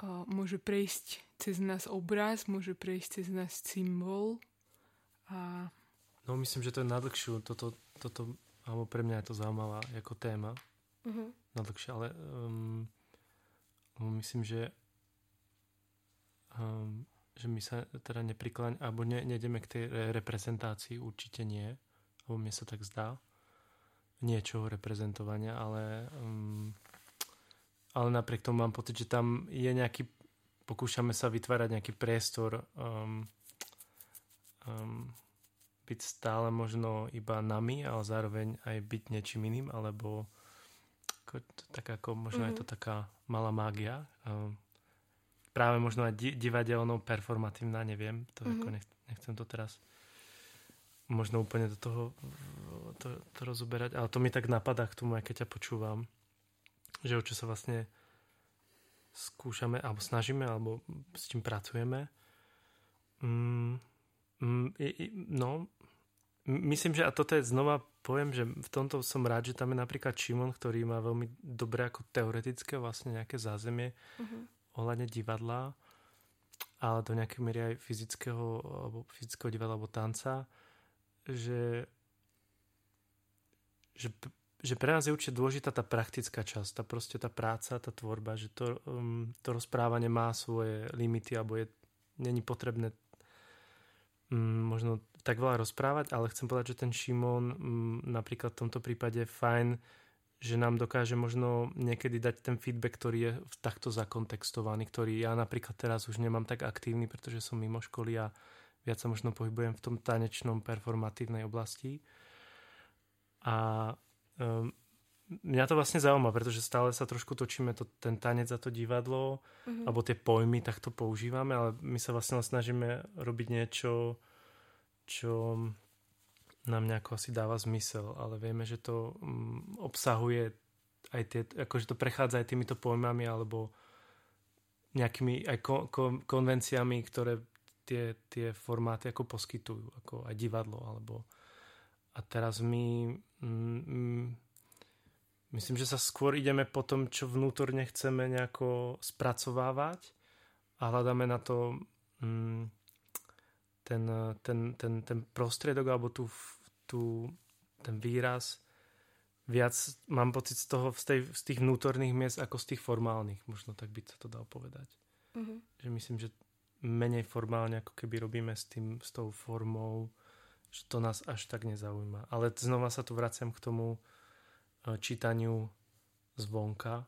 uh, môže prejsť cez nás obraz, môže prejsť cez nás symbol. A... No myslím, že to je nadlhšiu, toto, toto, alebo pre mňa je to zaujímavá ako téma. Uh-huh. Nadlhšie, ale um, myslím, že um, že my sa teda neprikláň, alebo ne, nejdeme k tej reprezentácii, určite nie, alebo mne sa tak zdá niečoho reprezentovania, ale, um, ale napriek tomu mám pocit, že tam je nejaký, pokúšame sa vytvárať nejaký priestor um, um, byť stále možno iba nami, ale zároveň aj byť niečím iným, alebo ako, tak ako možno mm-hmm. je to mhm. taká malá mágia. Um, práve možno aj divadelnou, performatívna, neviem, to mm-hmm. ako nech, nechcem to teraz možno úplne do toho to, to rozoberať, ale to mi tak napadá k tomu, aj keď ťa počúvam, že o čo sa vlastne skúšame, alebo snažíme, alebo s čím pracujeme. Mm, mm, no, myslím, že a toto je znova poviem, že v tomto som rád, že tam je napríklad Šimon, ktorý má veľmi dobré ako teoretické vlastne nejaké zázemie uh-huh. Ohľadne divadla, ale do nejakej miery aj fyzického, alebo fyzického divadla alebo tanca, že, že že pre nás je určite dôležitá tá praktická časť, tá proste tá práca, tá tvorba, že to, um, to rozprávanie má svoje limity alebo je, není potrebné um, možno tak veľa rozprávať, ale chcem povedať, že ten Šimon um, napríklad v tomto prípade fajn, že nám dokáže možno niekedy dať ten feedback, ktorý je takto zakontextovaný, ktorý ja napríklad teraz už nemám tak aktívny, pretože som mimo školy a viac sa možno pohybujem v tom tanečnom performatívnej oblasti. A um, mňa to vlastne zaujíma, pretože stále sa trošku točíme to, ten tanec za to divadlo, mm-hmm. alebo tie pojmy takto používame, ale my sa vlastne snažíme robiť niečo, čo nám nejako asi dáva zmysel, ale vieme, že to um, obsahuje aj tie, akože to prechádza aj týmito pojmami alebo nejakými aj ko, ko, konvenciami, ktoré tie, tie formáty ako poskytujú, ako aj divadlo alebo a teraz my mm, mm, myslím, že sa skôr ideme po tom, čo vnútorne chceme nejako spracovávať a hľadáme na to mm, ten, ten, ten, ten prostriedok alebo tú, tú, ten výraz viac mám pocit z toho z, tej, z tých vnútorných miest ako z tých formálnych. Možno tak by sa to dal povedať. Mm-hmm. Že myslím, že menej formálne ako keby robíme s, tým, s tou formou že to nás až tak nezaujíma. Ale znova sa tu vraciam k tomu e, čítaniu zvonka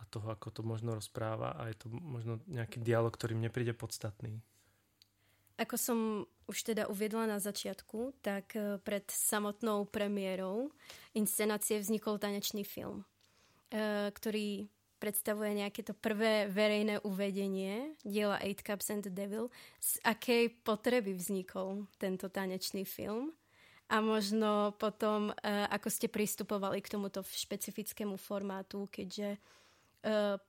a toho, ako to možno rozpráva a je to možno nejaký dialog, ktorý mne príde podstatný. Ako som už teda uviedla na začiatku, tak e, pred samotnou premiérou inscenácie vznikol tanečný film, e, ktorý predstavuje nejaké to prvé verejné uvedenie diela Eight Cups and the Devil. Z akej potreby vznikol tento tanečný film? A možno potom, uh, ako ste pristupovali k tomuto špecifickému formátu, keďže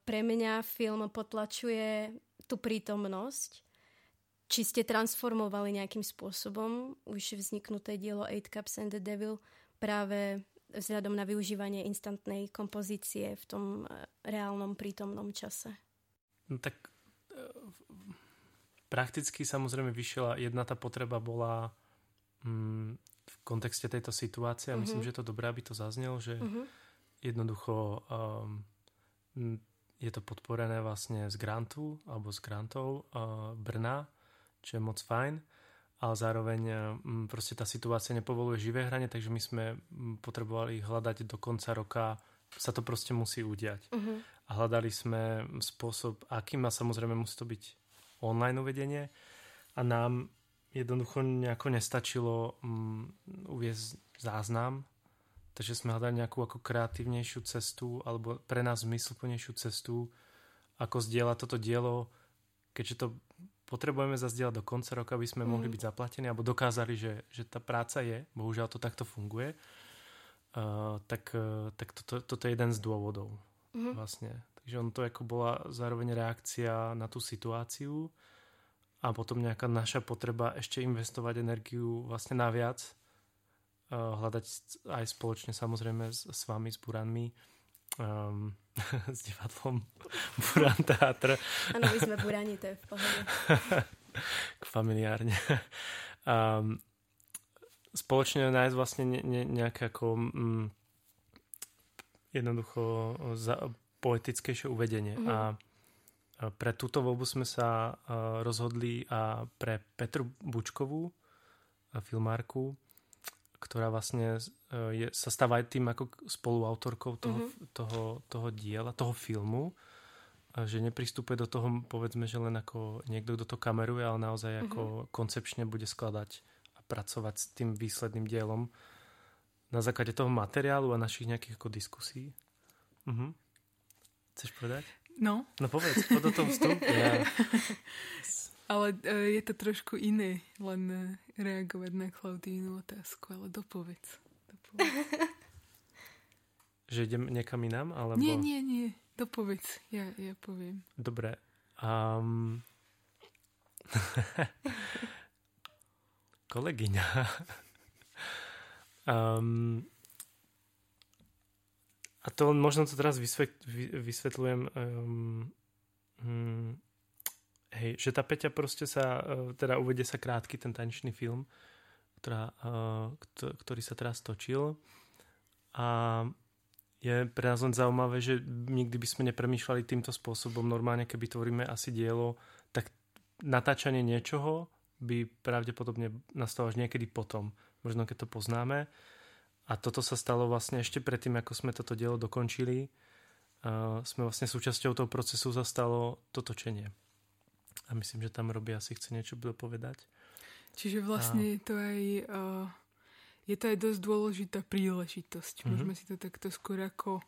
pre mňa film potlačuje tú prítomnosť. Či ste transformovali nejakým spôsobom už vzniknuté dielo Eight Cups and the Devil práve vzhľadom na využívanie instantnej kompozície v tom eh, reálnom prítomnom čase? No tak eh, prakticky samozrejme vyšla jedna tá potreba bola mm, v kontexte tejto situácie a uh-huh. myslím, že je to dobré, aby to zaznel, že uh-huh. jednoducho um, je to podporené vlastne z grantu alebo z grantov uh, Brna, čo je moc fajn ale zároveň mm, proste tá situácia nepovoluje živé hranie, takže my sme potrebovali hľadať do konca roka, sa to proste musí udiať. Uh-huh. A hľadali sme spôsob, akým a samozrejme musí to byť online uvedenie a nám jednoducho nejako nestačilo um, uviezť záznam, takže sme hľadali nejakú ako kreatívnejšiu cestu alebo pre nás zmysluplnejšiu cestu, ako zdieľať toto dielo, keďže to potrebujeme zazdieľať do konca roka, aby sme mm. mohli byť zaplatení, alebo dokázali, že, že tá práca je, bohužiaľ to takto funguje, uh, tak, uh, tak toto, toto je jeden z dôvodov mm. vlastne. Takže on to ako bola zároveň reakcia na tú situáciu a potom nejaká naša potreba ešte investovať energiu vlastne naviac, uh, hľadať aj spoločne samozrejme s, s vami, s Buranmi, um, [laughs] s divadlom Buran Teatr. Áno, my sme Burani, to je v pohode. [laughs] Familiárne. Um, spoločne nájsť vlastne ne, ne, nejaké ako um, jednoducho za, poetickejšie uvedenie. Mm-hmm. A pre túto voľbu sme sa uh, rozhodli a pre Petru Bučkovú, filmárku, ktorá vlastne e, je, sa stáva aj tým ako spoluautorkou toho, mm-hmm. toho, toho diela, toho filmu, že nepristupuje do toho, povedzme, že len ako niekto, kto to kameruje, ale naozaj mm-hmm. ako koncepčne bude skladať a pracovať s tým výsledným dielom na základe toho materiálu a našich nejakých ako diskusí. Uh-huh. Chceš povedať? No. No povedz, poď do toho vstup. Ja... [laughs] Ale uh, je to trošku iné, len uh, reagovať na Klaudínu otázku, ale dopovedz. dopovedz. [laughs] Že idem niekam inám? Alebo... Nie, nie, nie. Dopovedz, ja, ja poviem. Dobre. Um... [laughs] Kolegyňa. [laughs] um... A to možno to teraz vysvetľujem. Um... Um Hej, že tá Peťa proste sa, e, teda uvede sa krátky ten tanečný film, ktorá, e, ktorý sa teraz točil a je pre nás len zaujímavé, že nikdy by sme nepremýšľali týmto spôsobom. Normálne, keby tvoríme asi dielo, tak natáčanie niečoho by pravdepodobne nastalo až niekedy potom. Možno keď to poznáme. A toto sa stalo vlastne ešte predtým, ako sme toto dielo dokončili. Uh, sme vlastne súčasťou toho procesu zastalo to točenie. A myslím, že tam robí asi chce niečo povedať. Čiže vlastne a... je to aj... Uh, je to aj dosť dôležitá príležitosť. Mm-hmm. Môžeme si to takto skôr ako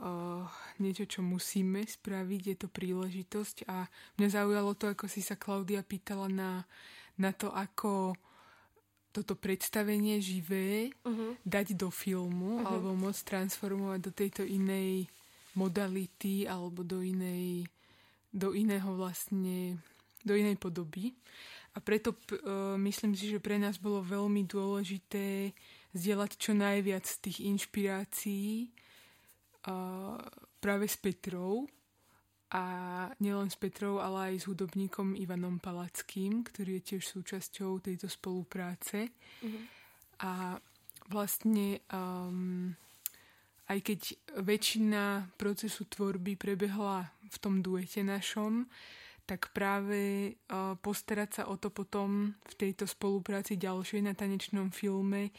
uh, niečo, čo musíme spraviť. Je to príležitosť a mňa zaujalo to, ako si sa Klaudia pýtala na, na to, ako toto predstavenie živé uh-huh. dať do filmu uh-huh. alebo môcť transformovať do tejto inej modality alebo do inej do iného vlastne, do inej podoby. A preto uh, myslím si, že pre nás bolo veľmi dôležité zdieľať čo najviac z tých inšpirácií uh, práve s Petrou a nielen s Petrou, ale aj s hudobníkom Ivanom Palackým, ktorý je tiež súčasťou tejto spolupráce. Mm-hmm. A vlastne um, aj keď väčšina procesu tvorby prebehla v tom duete našom, tak práve uh, postarať sa o to potom v tejto spolupráci ďalšej na tanečnom filme,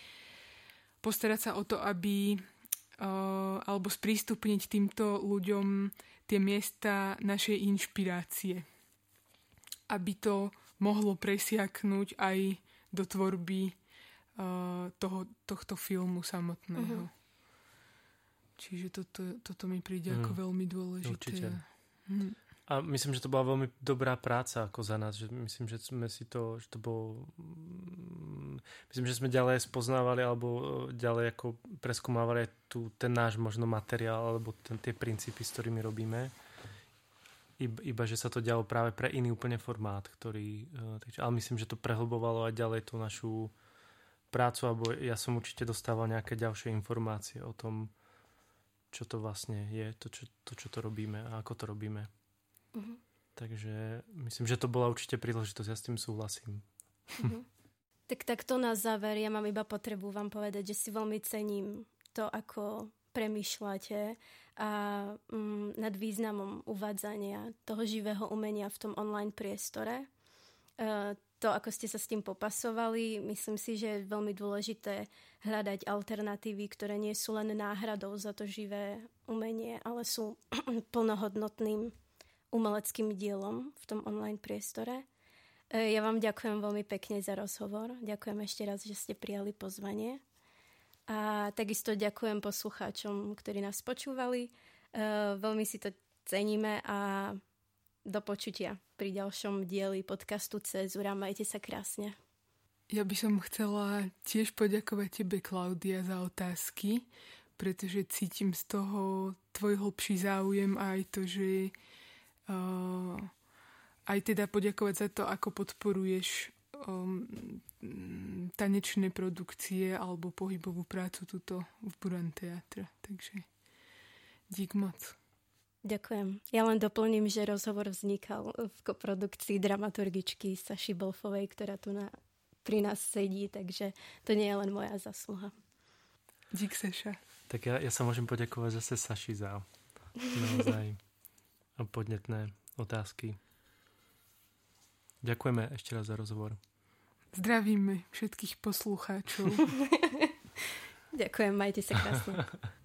postarať sa o to, aby uh, alebo sprístupniť týmto ľuďom tie miesta našej inšpirácie. Aby to mohlo presiaknúť aj do tvorby uh, toho, tohto filmu samotného. Uh-huh. Čiže toto, toto mi príde mm. ako veľmi dôležité. Určite. A myslím, že to bola veľmi dobrá práca ako za nás. Že myslím, že sme si to, že to bolo... Mm, myslím, že sme ďalej spoznávali alebo e, ďalej ako preskúmávali tu, ten náš možno materiál alebo ten, tie princípy, s ktorými robíme. Iba, iba, že sa to dialo práve pre iný úplne formát, ktorý... E, takže, ale myslím, že to prehlbovalo aj ďalej tú našu prácu, alebo ja som určite dostával nejaké ďalšie informácie o tom, čo to vlastne je, to čo, to, čo to robíme a ako to robíme. Uh-huh. Takže myslím, že to bola určite príležitosť, ja s tým súhlasím. Uh-huh. tak takto na záver, ja mám iba potrebu vám povedať, že si veľmi cením to, ako premýšľate a mm, nad významom uvádzania toho živého umenia v tom online priestore. E, to, ako ste sa s tým popasovali, myslím si, že je veľmi dôležité hľadať alternatívy, ktoré nie sú len náhradou za to živé umenie, ale sú [clears throat] plnohodnotným umeleckým dielom v tom online priestore. E, ja vám ďakujem veľmi pekne za rozhovor. Ďakujem ešte raz, že ste prijali pozvanie. A takisto ďakujem poslucháčom, ktorí nás počúvali. E, veľmi si to ceníme a do počutia pri ďalšom dieli podcastu Cezura. Majte sa krásne. Ja by som chcela tiež poďakovať tebe, Klaudia, za otázky, pretože cítim z toho tvoj hlbší záujem a aj to, že uh, aj teda poďakovať za to, ako podporuješ um, tanečné produkcie alebo pohybovú prácu tuto v Buran Teatra. Takže dík moc. Ďakujem. Ja len doplním, že rozhovor vznikal v koprodukcii dramaturgičky Saši Bolfovej, ktorá tu na, pri nás sedí, takže to nie je len moja zasluha. Dík, Saša. Tak ja, ja sa môžem poďakovať zase Saši za naozaj podnetné otázky. Ďakujeme ešte raz za rozhovor. Zdravíme všetkých poslucháčov. [laughs] Ďakujem, majte sa krásne. [laughs]